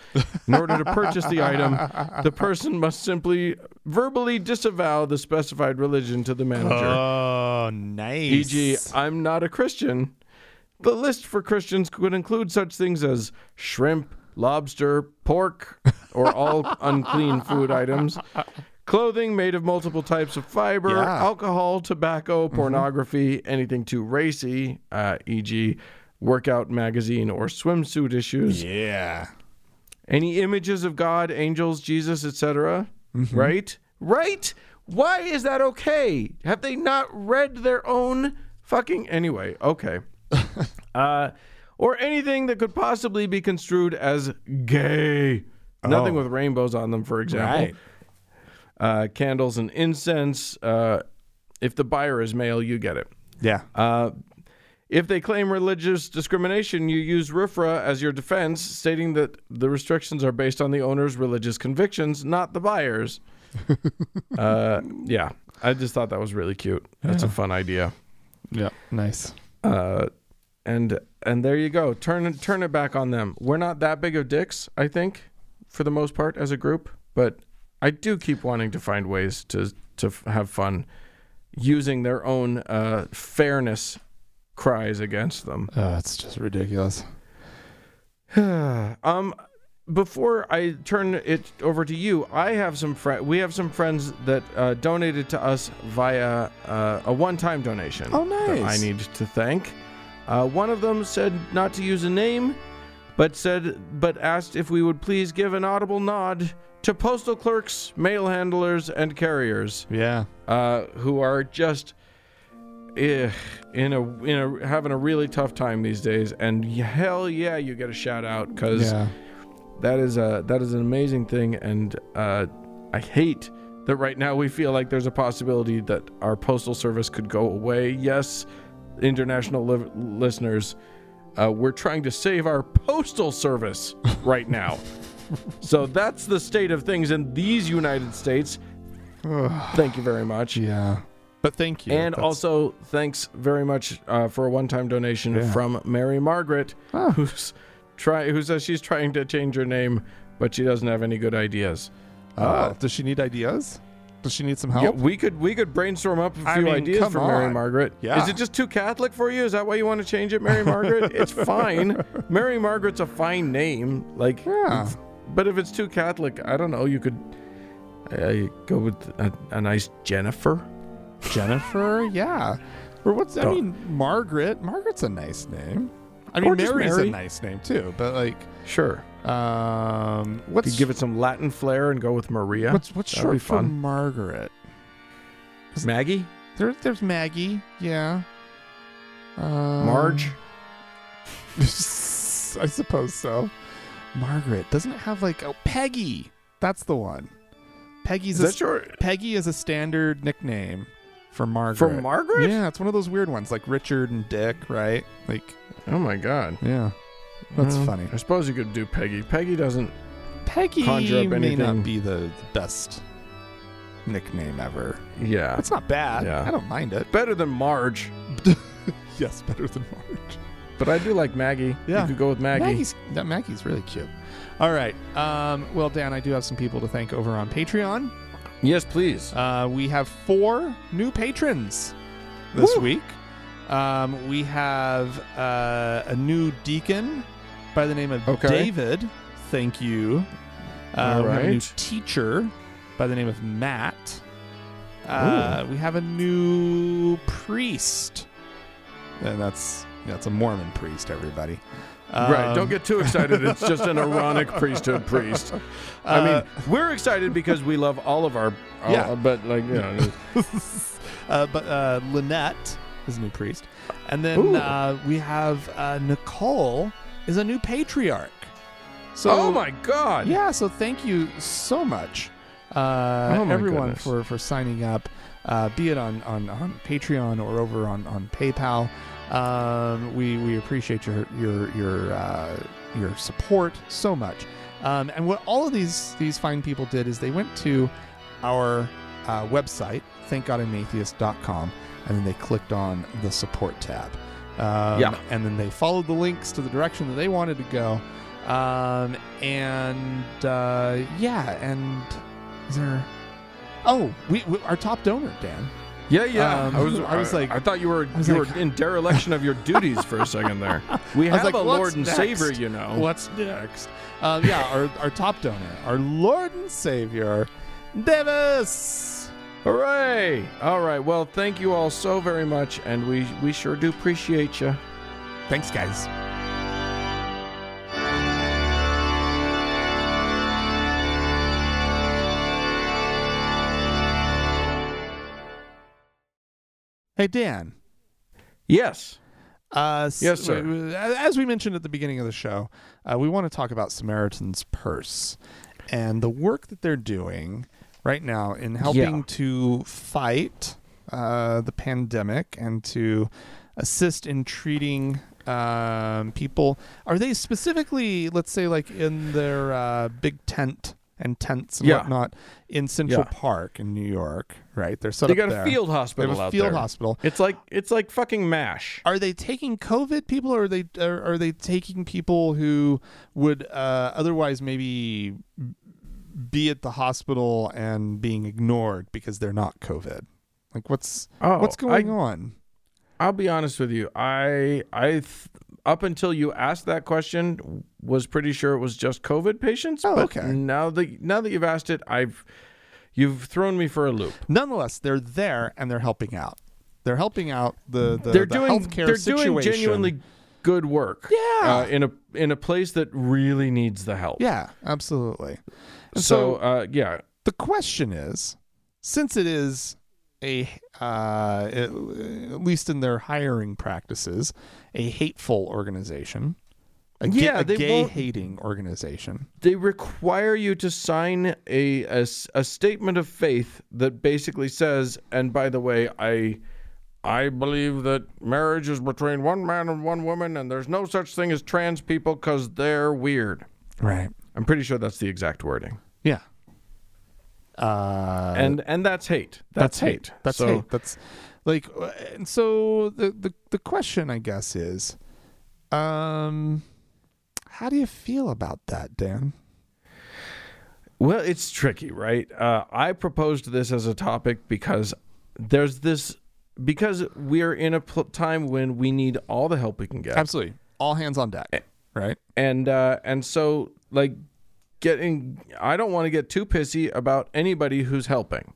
In order to purchase the item, the person must simply verbally disavow the specified religion to the manager. Oh, nice. E.g., I'm not a Christian. The list for Christians could include such things as shrimp, lobster, pork, or all unclean food items, clothing made of multiple types of fiber, Yeah. Mm-hmm. alcohol, tobacco, pornography, anything too racy, uh, e.g., workout magazine or swimsuit issues, Yeah. any images of God, angels, Jesus, etc. Mm-hmm. Right? Right? Why is that okay? Have they not read their own fucking anyway? Okay. uh or anything that could possibly be construed as gay. Nothing Oh. with rainbows on them, for example. Right. Uh, candles and incense. Uh, if the buyer is male, you get it. Yeah. Uh, if they claim religious discrimination, you use RFRA as your defense, stating that the restrictions are based on the owner's religious convictions, not the buyer's. uh, yeah, I just thought that was really cute. That's a fun idea. Yeah. Nice. Uh, and and there you go. Turn it- turn it back on them. We're not that big of dicks, I think, for the most part as a group, but I do keep wanting to find ways to to f- have fun using their own uh, fairness cries against them. Oh, it's just ridiculous. um before I turn it over to you, I have some friends. We have some friends that uh, donated to us via uh, a one-time donation. Oh, that I need to thank. Uh, one of them said not to use a name, but said but asked if we would please give an audible nod to postal clerks, mail handlers, and carriers Yeah. uh, who are just eh, in a in a having a really tough time these days. And hell yeah, you get a shout out because Yeah. that is a that is an amazing thing. And uh, I hate that right now we feel like there's a possibility that our postal service could go away. Yes, international li- listeners. Uh, we're trying to save our postal service right now. so that's the state of things in these United States. Thank you very much. Yeah. But thank you. And That's- also, thanks very much uh, for a one-time donation Yeah. from Mary Margaret, Oh. who's try who says she's trying to change her name, but she doesn't have any good ideas. Uh, does she need ideas? Does she need some Yeah, help? we could we could brainstorm up a few mean, ideas for Mary. Margaret. Yeah. Is it just too Catholic for you? Is that why you want to change it, Mary Margaret? it's fine. Mary Margaret's a fine name. Like, Yeah. but if it's too Catholic, I don't know. You could uh, go with a, a nice Jennifer. Jennifer? Yeah. Or what's I mean Margaret. Margaret's a nice name. I mean Mary's Mary. a nice name too, but like Sure. Um what's Could give it some Latin flair and go with Maria. what's what's That'd short for. Margaret? Maggie? There, there's Maggie, yeah. Um, Marge? I suppose so. Margaret doesn't it have like oh Peggy? That's the one. Peggy's Is a, short? Peggy is a standard nickname for Margaret. For Margaret? Yeah, it's one of those weird ones like Richard and Dick, right? Like, Oh my god. yeah, that's Well, funny. I suppose you could do Peggy. Peggy doesn't. Peggy conjure up may not be the, the best nickname ever. Yeah. It's not bad. Yeah. I don't mind it. better than Marge. Yes, better than Marge. But I do like Maggie. Yeah. You could go with Maggie. Maggie's that Maggie's really cute. All right. Um, well, Dan, I do have some people to thank over on Patreon. Yes, please. Uh, we have four new patrons this Woo. week. Um, we have uh, a new deacon by the name of Okay. David. Thank you. Uh, All We have a new teacher by the name of Matt. Uh, we have a new priest, and that's that's a Mormon priest. Everybody, right. Um, Don't get too excited. It's just an ironic priesthood priest. I uh, mean, we're excited because we love all of our. all- Yeah. But, like, you know. uh, but uh, Lynette is a new priest, and then uh, we have uh, Nicole is a new patriarch. So oh my God. yeah, so thank you so much, uh, Oh everyone goodness. for for signing up, uh, be it on, on on Patreon or over on on PayPal. Um, we we appreciate your your your uh, your support so much. Um, and what all of these these fine people did is they went to our uh, website, thankgodimatheist.com, and then they clicked on the support tab. Um, Yeah. And then they followed the links to the direction that they wanted to go. Um, and uh, yeah, and is there? Oh, we, we our top donor, Dan. Yeah, yeah. Um, I was, I was like- I thought you were, you like- were in dereliction of your duties for a second there. We have like, a Lord and next?" Savior, you know. What's next? Um, yeah, our, our top donor, our Lord and Savior, Davis. Hooray! All right. Well, thank you all so very much, and we we sure do appreciate you. Thanks, guys. Hey Dan. Yes. Uh, Yes, sir. w- w- As we mentioned at the beginning of the show, uh, we want to talk about Samaritan's Purse and the work that they're doing right now in helping Yeah. to fight uh, the pandemic and to assist in treating um, people. Are they specifically, let's say, like in their uh, big tent and tents and Yeah. whatnot in Central Yeah. Park in New York? Right, they're set They got a there. field They hospital have a field there. hospital. It's like it's like fucking mash. Are they taking COVID people, or are they are, are they taking people who would uh, otherwise maybe be at the hospital and being ignored because they're not COVID? Like, what's Oh, what's going I, on? I'll be honest with you. I I th- up until you asked that question was pretty sure it was just COVID patients. Oh, okay. Now that now that you've asked it, I've you've thrown me for a loop. Nonetheless, they're there and they're helping out. They're helping out the the, they're the doing healthcare they're situation. doing genuinely good work. Yeah. uh, in a in a place that really needs the help. Yeah, absolutely. And So, uh, yeah, the question is since it is a uh, at at least in their hiring practices a hateful organization a, ga- Yeah, a gay hating organization they require you to sign a a statement of faith that basically says, and by the way, I I believe that marriage is between one man and one woman, and there's no such thing as trans people because they're weird. right I'm pretty sure that's the exact wording, yeah uh and and that's hate. That's, hate. that's so, hate that's like and so the, the the question i guess is um how do you feel about that dan Well, it's tricky, right? Uh, I proposed this as a topic because there's this because we're in a pl- time when we need all the help we can get. absolutely all hands on deck right and uh, and so like getting I don't want to get too pissy about anybody who's helping.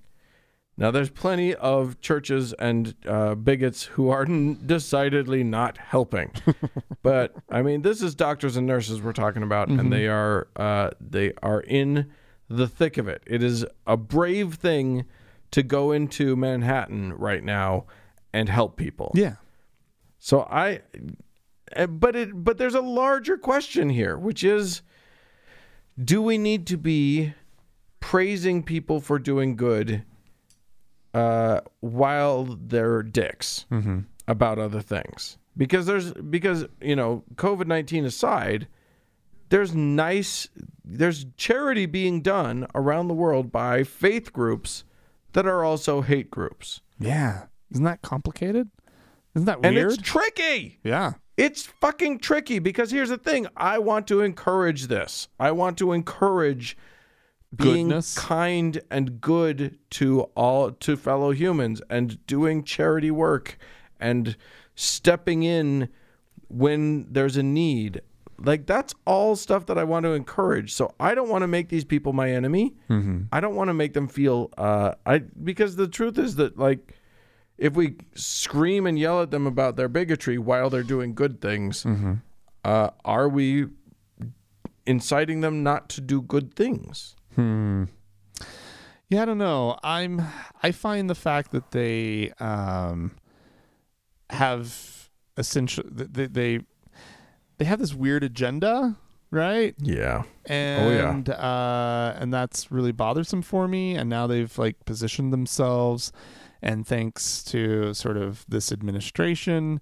Now there's plenty of churches and uh, bigots who are n- decidedly not helping, but I mean this is doctors and nurses we're talking about, and they are uh, they are in the thick of it. It is a brave thing to go into Manhattan right now and help people. yeah So I, uh, but it, but there's a larger question here, which is, do we need to be praising people for doing good, uh, while they're dicks about other things? Because there's because you know COVID nineteen aside, there's nice there's charity being done around the world by faith groups that are also hate groups, Yeah. Isn't that complicated? Isn't that weird? and it's tricky. yeah. It's fucking tricky because here's the thing. I want to encourage this. I want to encourage being Goodness. kind and good to all to fellow humans and doing charity work and stepping in when there's a need. Like that's all stuff that I want to encourage. So I don't want to make these people my enemy. I don't want to make them feel uh I because the truth is that like if we scream and yell at them about their bigotry while they're doing good things, uh, are we inciting them not to do good things? Yeah, I don't know. I'm I find the fact that they um have essentially they they, they have this weird agenda, right? Yeah. And uh and that's really bothersome for me and now they've like positioned themselves and thanks to sort of this administration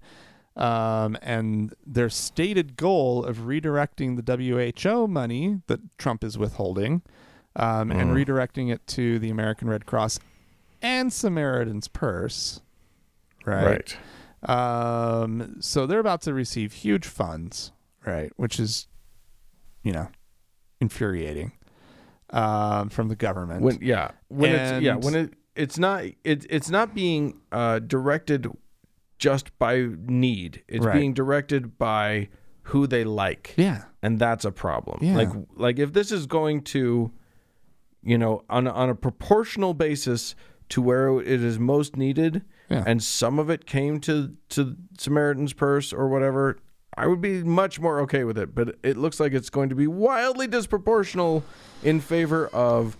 um, and their stated goal of redirecting the WHO money that Trump is withholding um, and Mm. redirecting it to the American Red Cross and Samaritan's Purse, right? right? Um, so they're about to receive huge funds, right? Which is, you know, infuriating um, from the government. When yeah, when it's yeah, when it it's not it it's not being uh, directed just by need. It's Right. being directed by who they like. yeah, and that's a problem. Yeah. Like like if this is going to, you know, on on a proportional basis to where it is most needed, Yeah. and some of it came to to Samaritan's Purse or whatever, I would be much more okay with it. But it looks like it's going to be wildly disproportional in favor of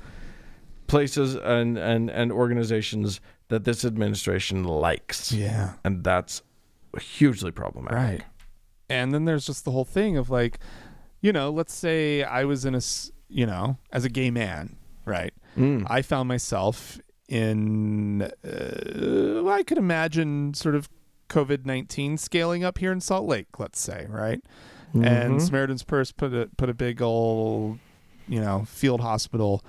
places and and and organizations that this administration likes. Yeah. And that's hugely problematic. Right. And then there's just the whole thing of like, you know, let's say I was in a, s- you know, as a gay man, right? Mm. I found myself in, uh, I could imagine sort of COVID 19 scaling up here in Salt Lake, let's say, right? And Mhm. Samaritan's Purse put a, put a big old, you know, field hospital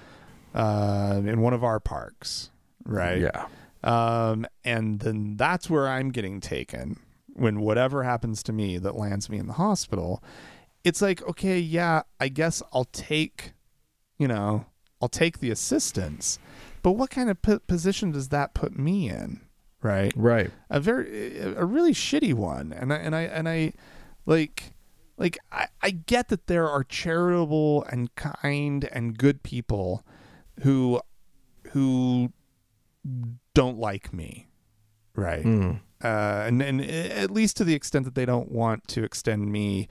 uh, in one of our parks, right? Yeah. Um, and then that's where I'm getting taken when whatever happens to me that lands me in the hospital. It's like, okay, yeah, I guess I'll take, you know, I'll take the assistance, but what kind of p- position does that put me in? Right. Right. A very, a really shitty one. And I, and I, and I like, like, I, I get that there are charitable and kind and good people who, who don't like me. Right Mm. uh, and and at least to the extent that they don't want to extend me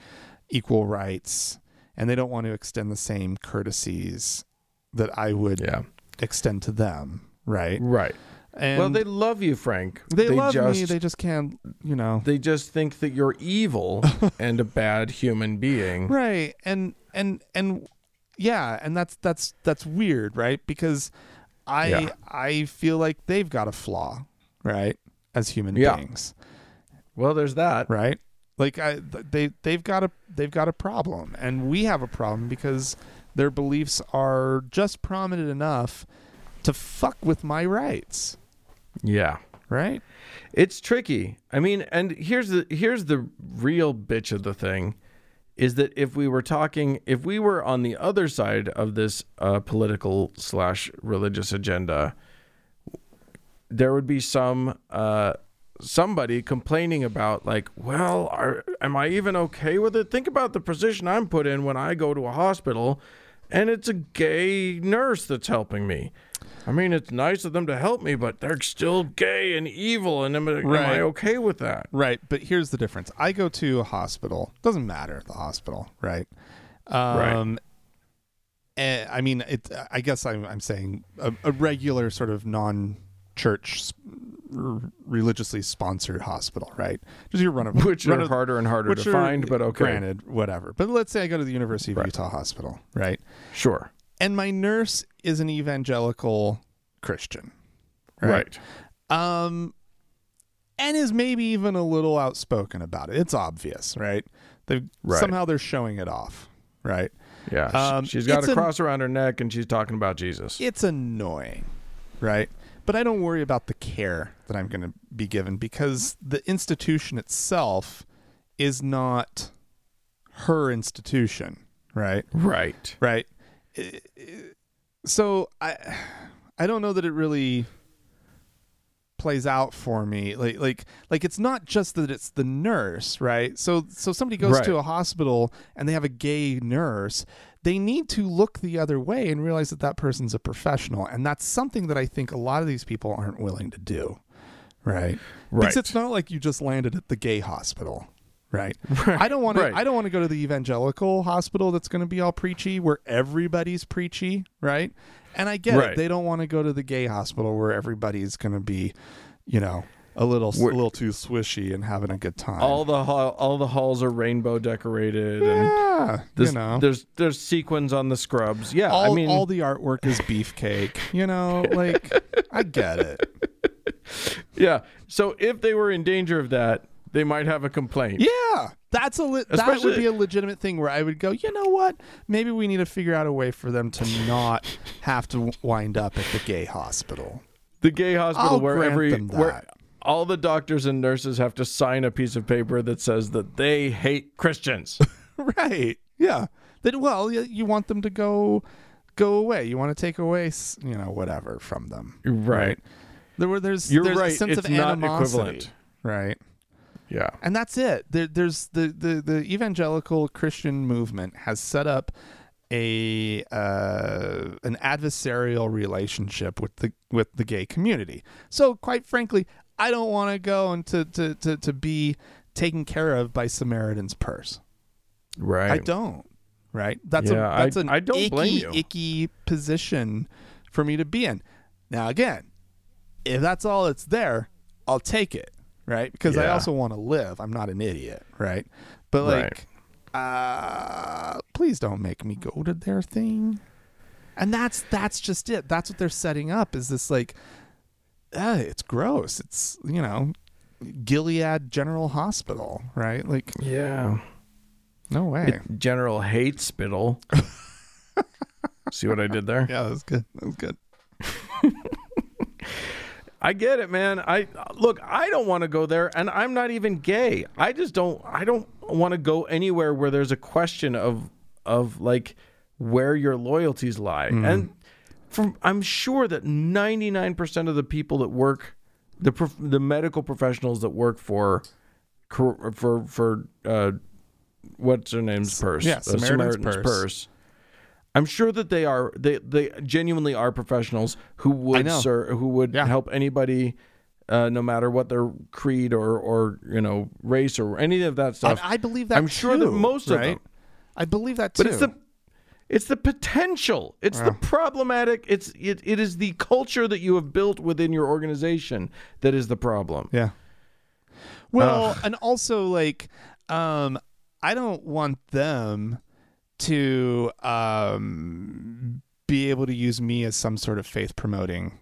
equal rights, and they don't want to extend the same courtesies that I would Yeah. Extend to them, right? Right. And well, they love you, Frank. they, love just, me. They just can't, you know, they just think that you're evil and a bad human being. right? And and and yeah, and that's that's that's weird, right? Because I Yeah. I feel like they've got a flaw, right? As human Yeah. beings. Well, there's that. right like I, they they've got a they've got a problem and we have a problem because their beliefs are just prominent enough to fuck with my rights Yeah. right It's tricky. I mean, and here's the here's the real bitch of the thing is that if we were talking if we were on the other side of this uh, political slash religious agenda, there would be some uh, somebody complaining about like, well, are, am I even okay with it? Think about the position I'm put in when I go to a hospital, and it's a gay nurse that's helping me. I mean, it's nice of them to help me, but they're still gay and evil, and am, I- am Right. I okay with that? right but here's the difference i go to a hospital doesn't matter the hospital right um and, i mean it i guess i'm, I'm saying a, a regular sort of non church religiously sponsored hospital right just your run of Which run are of- harder and harder to are- find, but okay, Granted, whatever. But let's say I go to the University of Right. Utah Hospital, right? sure, And my nurse is an evangelical Christian, right, Um, and is maybe even a little outspoken about it. It's obvious, right? They Right. somehow they're showing it off, right? yeah. Um, she's got a an- cross around her neck, and she's talking about Jesus. It's annoying, right? But I don't worry about the care that I'm going to be given because the institution itself is not her institution, right? Right. right so i i don't know that it really plays out for me like like like it's not just that it's the nurse right so so somebody goes Right. to a hospital and they have a gay nurse they need to look the other way and realize that that person's a professional and that's something that i think a lot of these people aren't willing to do right because it's not like you just landed at the gay hospital right I don't want Right. to. I don't want to go to the evangelical hospital that's going to be all preachy, where everybody's preachy, right? And I get Right. it. They don't want to go to the gay hospital where everybody's going to be, you know, a little Where- a little too swishy and having a good time. All the hall, all the halls are rainbow decorated, and yeah, there's, you know, there's there's sequins on the scrubs. Yeah, all, I mean, all the artwork is beefcake. You know, like I get it. yeah. So if they were in danger of that, they might have a complaint. Yeah, that's a le- that would be a legitimate thing where I would go. You know what? Maybe we need to figure out a way for them to not have to wind up at the gay hospital. The gay hospital I'll where grant every them where that. All the doctors and nurses have to sign a piece of paper that says that they hate Christians. right. Yeah. That well you, you want them to go go away. You want to take away you know whatever from them. Right. there were there's You're there's right, a sense it's of animosity. right. Yeah. and that's it. There, there's the, the the evangelical christian movement has set up a uh, an adversarial relationship with the with the gay community. So quite frankly i don't want to go and to, to to to be taken care of by samaritan's purse Right. I don't. Right? That's Yeah, a I- that's an I don't icky, blame you. icky position for me to be in. Now again, if that's all that's there, I'll take it, right? Because I also want to live. I'm not an idiot, right? But like, uh, please don't make me go to their thing. And that's that's just it. That's what they're setting up. Is this like, uh, it's gross. It's you know, Gilead General Hospital, right? Like, Yeah. no way. General hate spittle. See what I did there? yeah, that was good. That was good. I get it, man. I look, I don't want to go there and I'm not even gay. I just don't I don't want to go anywhere where there's a question of of like where your loyalties lie. And from I'm sure that 99% of the people that work the prof- the medical professionals that work for for for uh what's her name's purse? yeah, Uh, Samaritan's Purse. purse. I'm sure that they are they they genuinely are professionals who would ser- who would Yeah. help anybody uh, no matter what their creed or or you know race or any of that stuff. I believe that. I'm sure that too, most of right? them. I believe that too. But it's the it's the potential. It's the problematic. It's it, it is the culture that you have built within your organization that is the problem. Yeah. Well, and also like um I don't want them to um be able to use me as some sort of faith promoting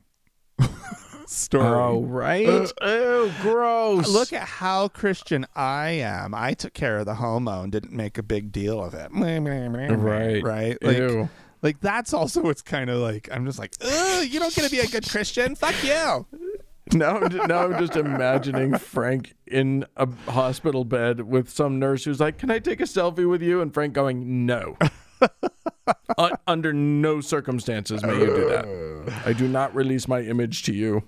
story. Oh right. oh gross. Look at how Christian I am. I took care of the homo and didn't make a big deal of it. Right. Right. Like, Ew. like that's also what's kind of like I'm just like, Ugh, you don't get to be a good Christian. Fuck you. Now, now I'm just imagining Frank in a hospital bed with some nurse who's like, "Can I take a selfie with you?" And Frank going, "No." Uh, under no circumstances may you do that. I do not release my image to you.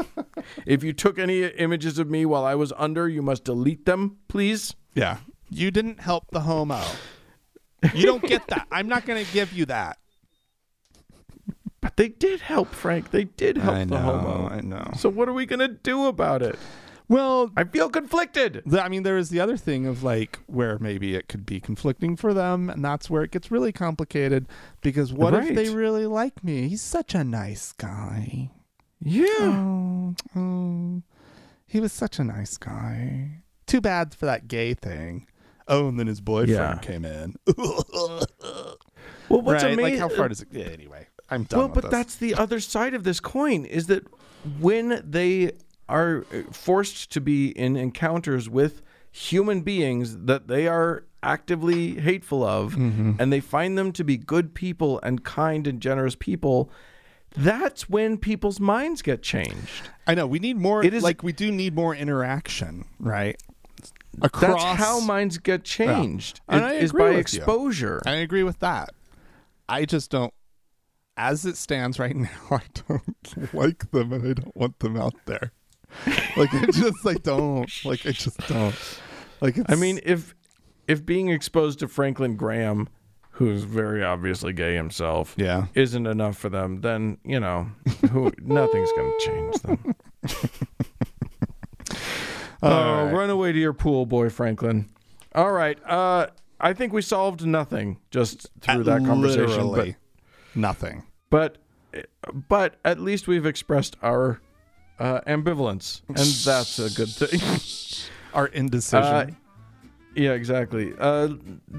if you took any images of me while I was under, you must delete them, please. Yeah. You didn't help the homo. You don't get that. I'm not going to give you that. But they did help Frank. They did help the homo. I know. So what are we gonna do about it? Well, I feel conflicted. the, I mean, there is the other thing of like where maybe it could be conflicting for them, and that's where it gets really complicated. Because what if they really like me? He's such a nice guy. Yeah. Oh, oh, he was such a nice guy. Too bad for that gay thing. Oh, and then his boyfriend Yeah. came in. Well, what's right? amazing? Like, how far does it? Yeah, anyway, I'm done. Well, but this. that's the other side of this coin is that when they are uh, forced to be in encounters with human beings that they are actively hateful of Mm-hmm. and they find them to be good people and kind and generous people, that's when people's minds get changed. I know we need more. It is- like we do need more interaction, right? Across. That's how minds get changed. And It I is agree by with you. exposure. I agree with that. I just don't. As it stands right now, I don't like them, and I don't want them out there. Like I just like don't like I just don't like. It's, I mean, if if being exposed to Franklin Graham, who's very obviously gay himself, yeah, isn't enough for them, then you know, who nothing's going to change them. Oh, right. run away to your pool, boy, Franklin. All right, uh, I think we solved nothing just through At that conversation, literally nothing. but but but at least we've expressed our uh, ambivalence, and that's a good thing. Our indecision. Uh, yeah, exactly. Uh,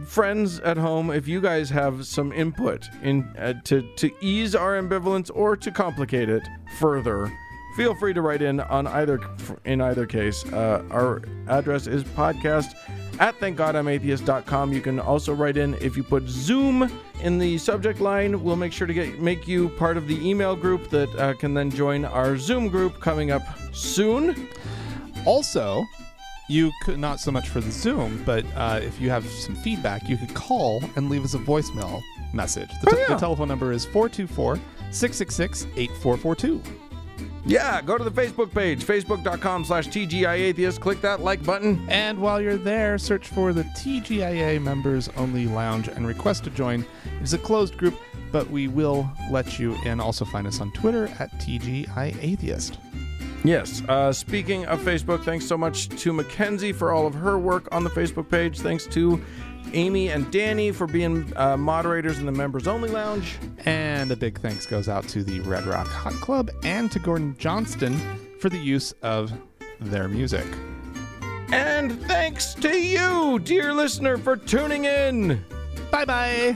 friends at home, if you guys have some input in uh, to to ease our ambivalence or to complicate it further, feel free to write in on either in either case. Uh, our address is podcast at thankgodimatheist.com. You can also write in if you put Zoom in the subject line. We'll make sure to get make you part of the email group that uh, can then join our Zoom group coming up soon. Also, you could not so much for the Zoom, but uh, if you have some feedback, you could call and leave us a voicemail message. The, Oh, yeah. the telephone number is 424 666 8442. Yeah, go to the Facebook page, facebook.com slash TGIAtheist. Click that like button. And while you're there, search for the TGIA Members Only Lounge and request to join. It's a closed group, but we will let you in. Also, find us on Twitter at TGI Atheist. Yes. Uh, speaking of Facebook, thanks so much to Mackenzie for all of her work on the Facebook page. Thanks to Amy and Danny for being uh, moderators in the members only lounge. And a big thanks goes out to the Red Rock Hot Club and to Gordon Johnston for the use of their music. And thanks to you, dear listener, for tuning in. Bye bye.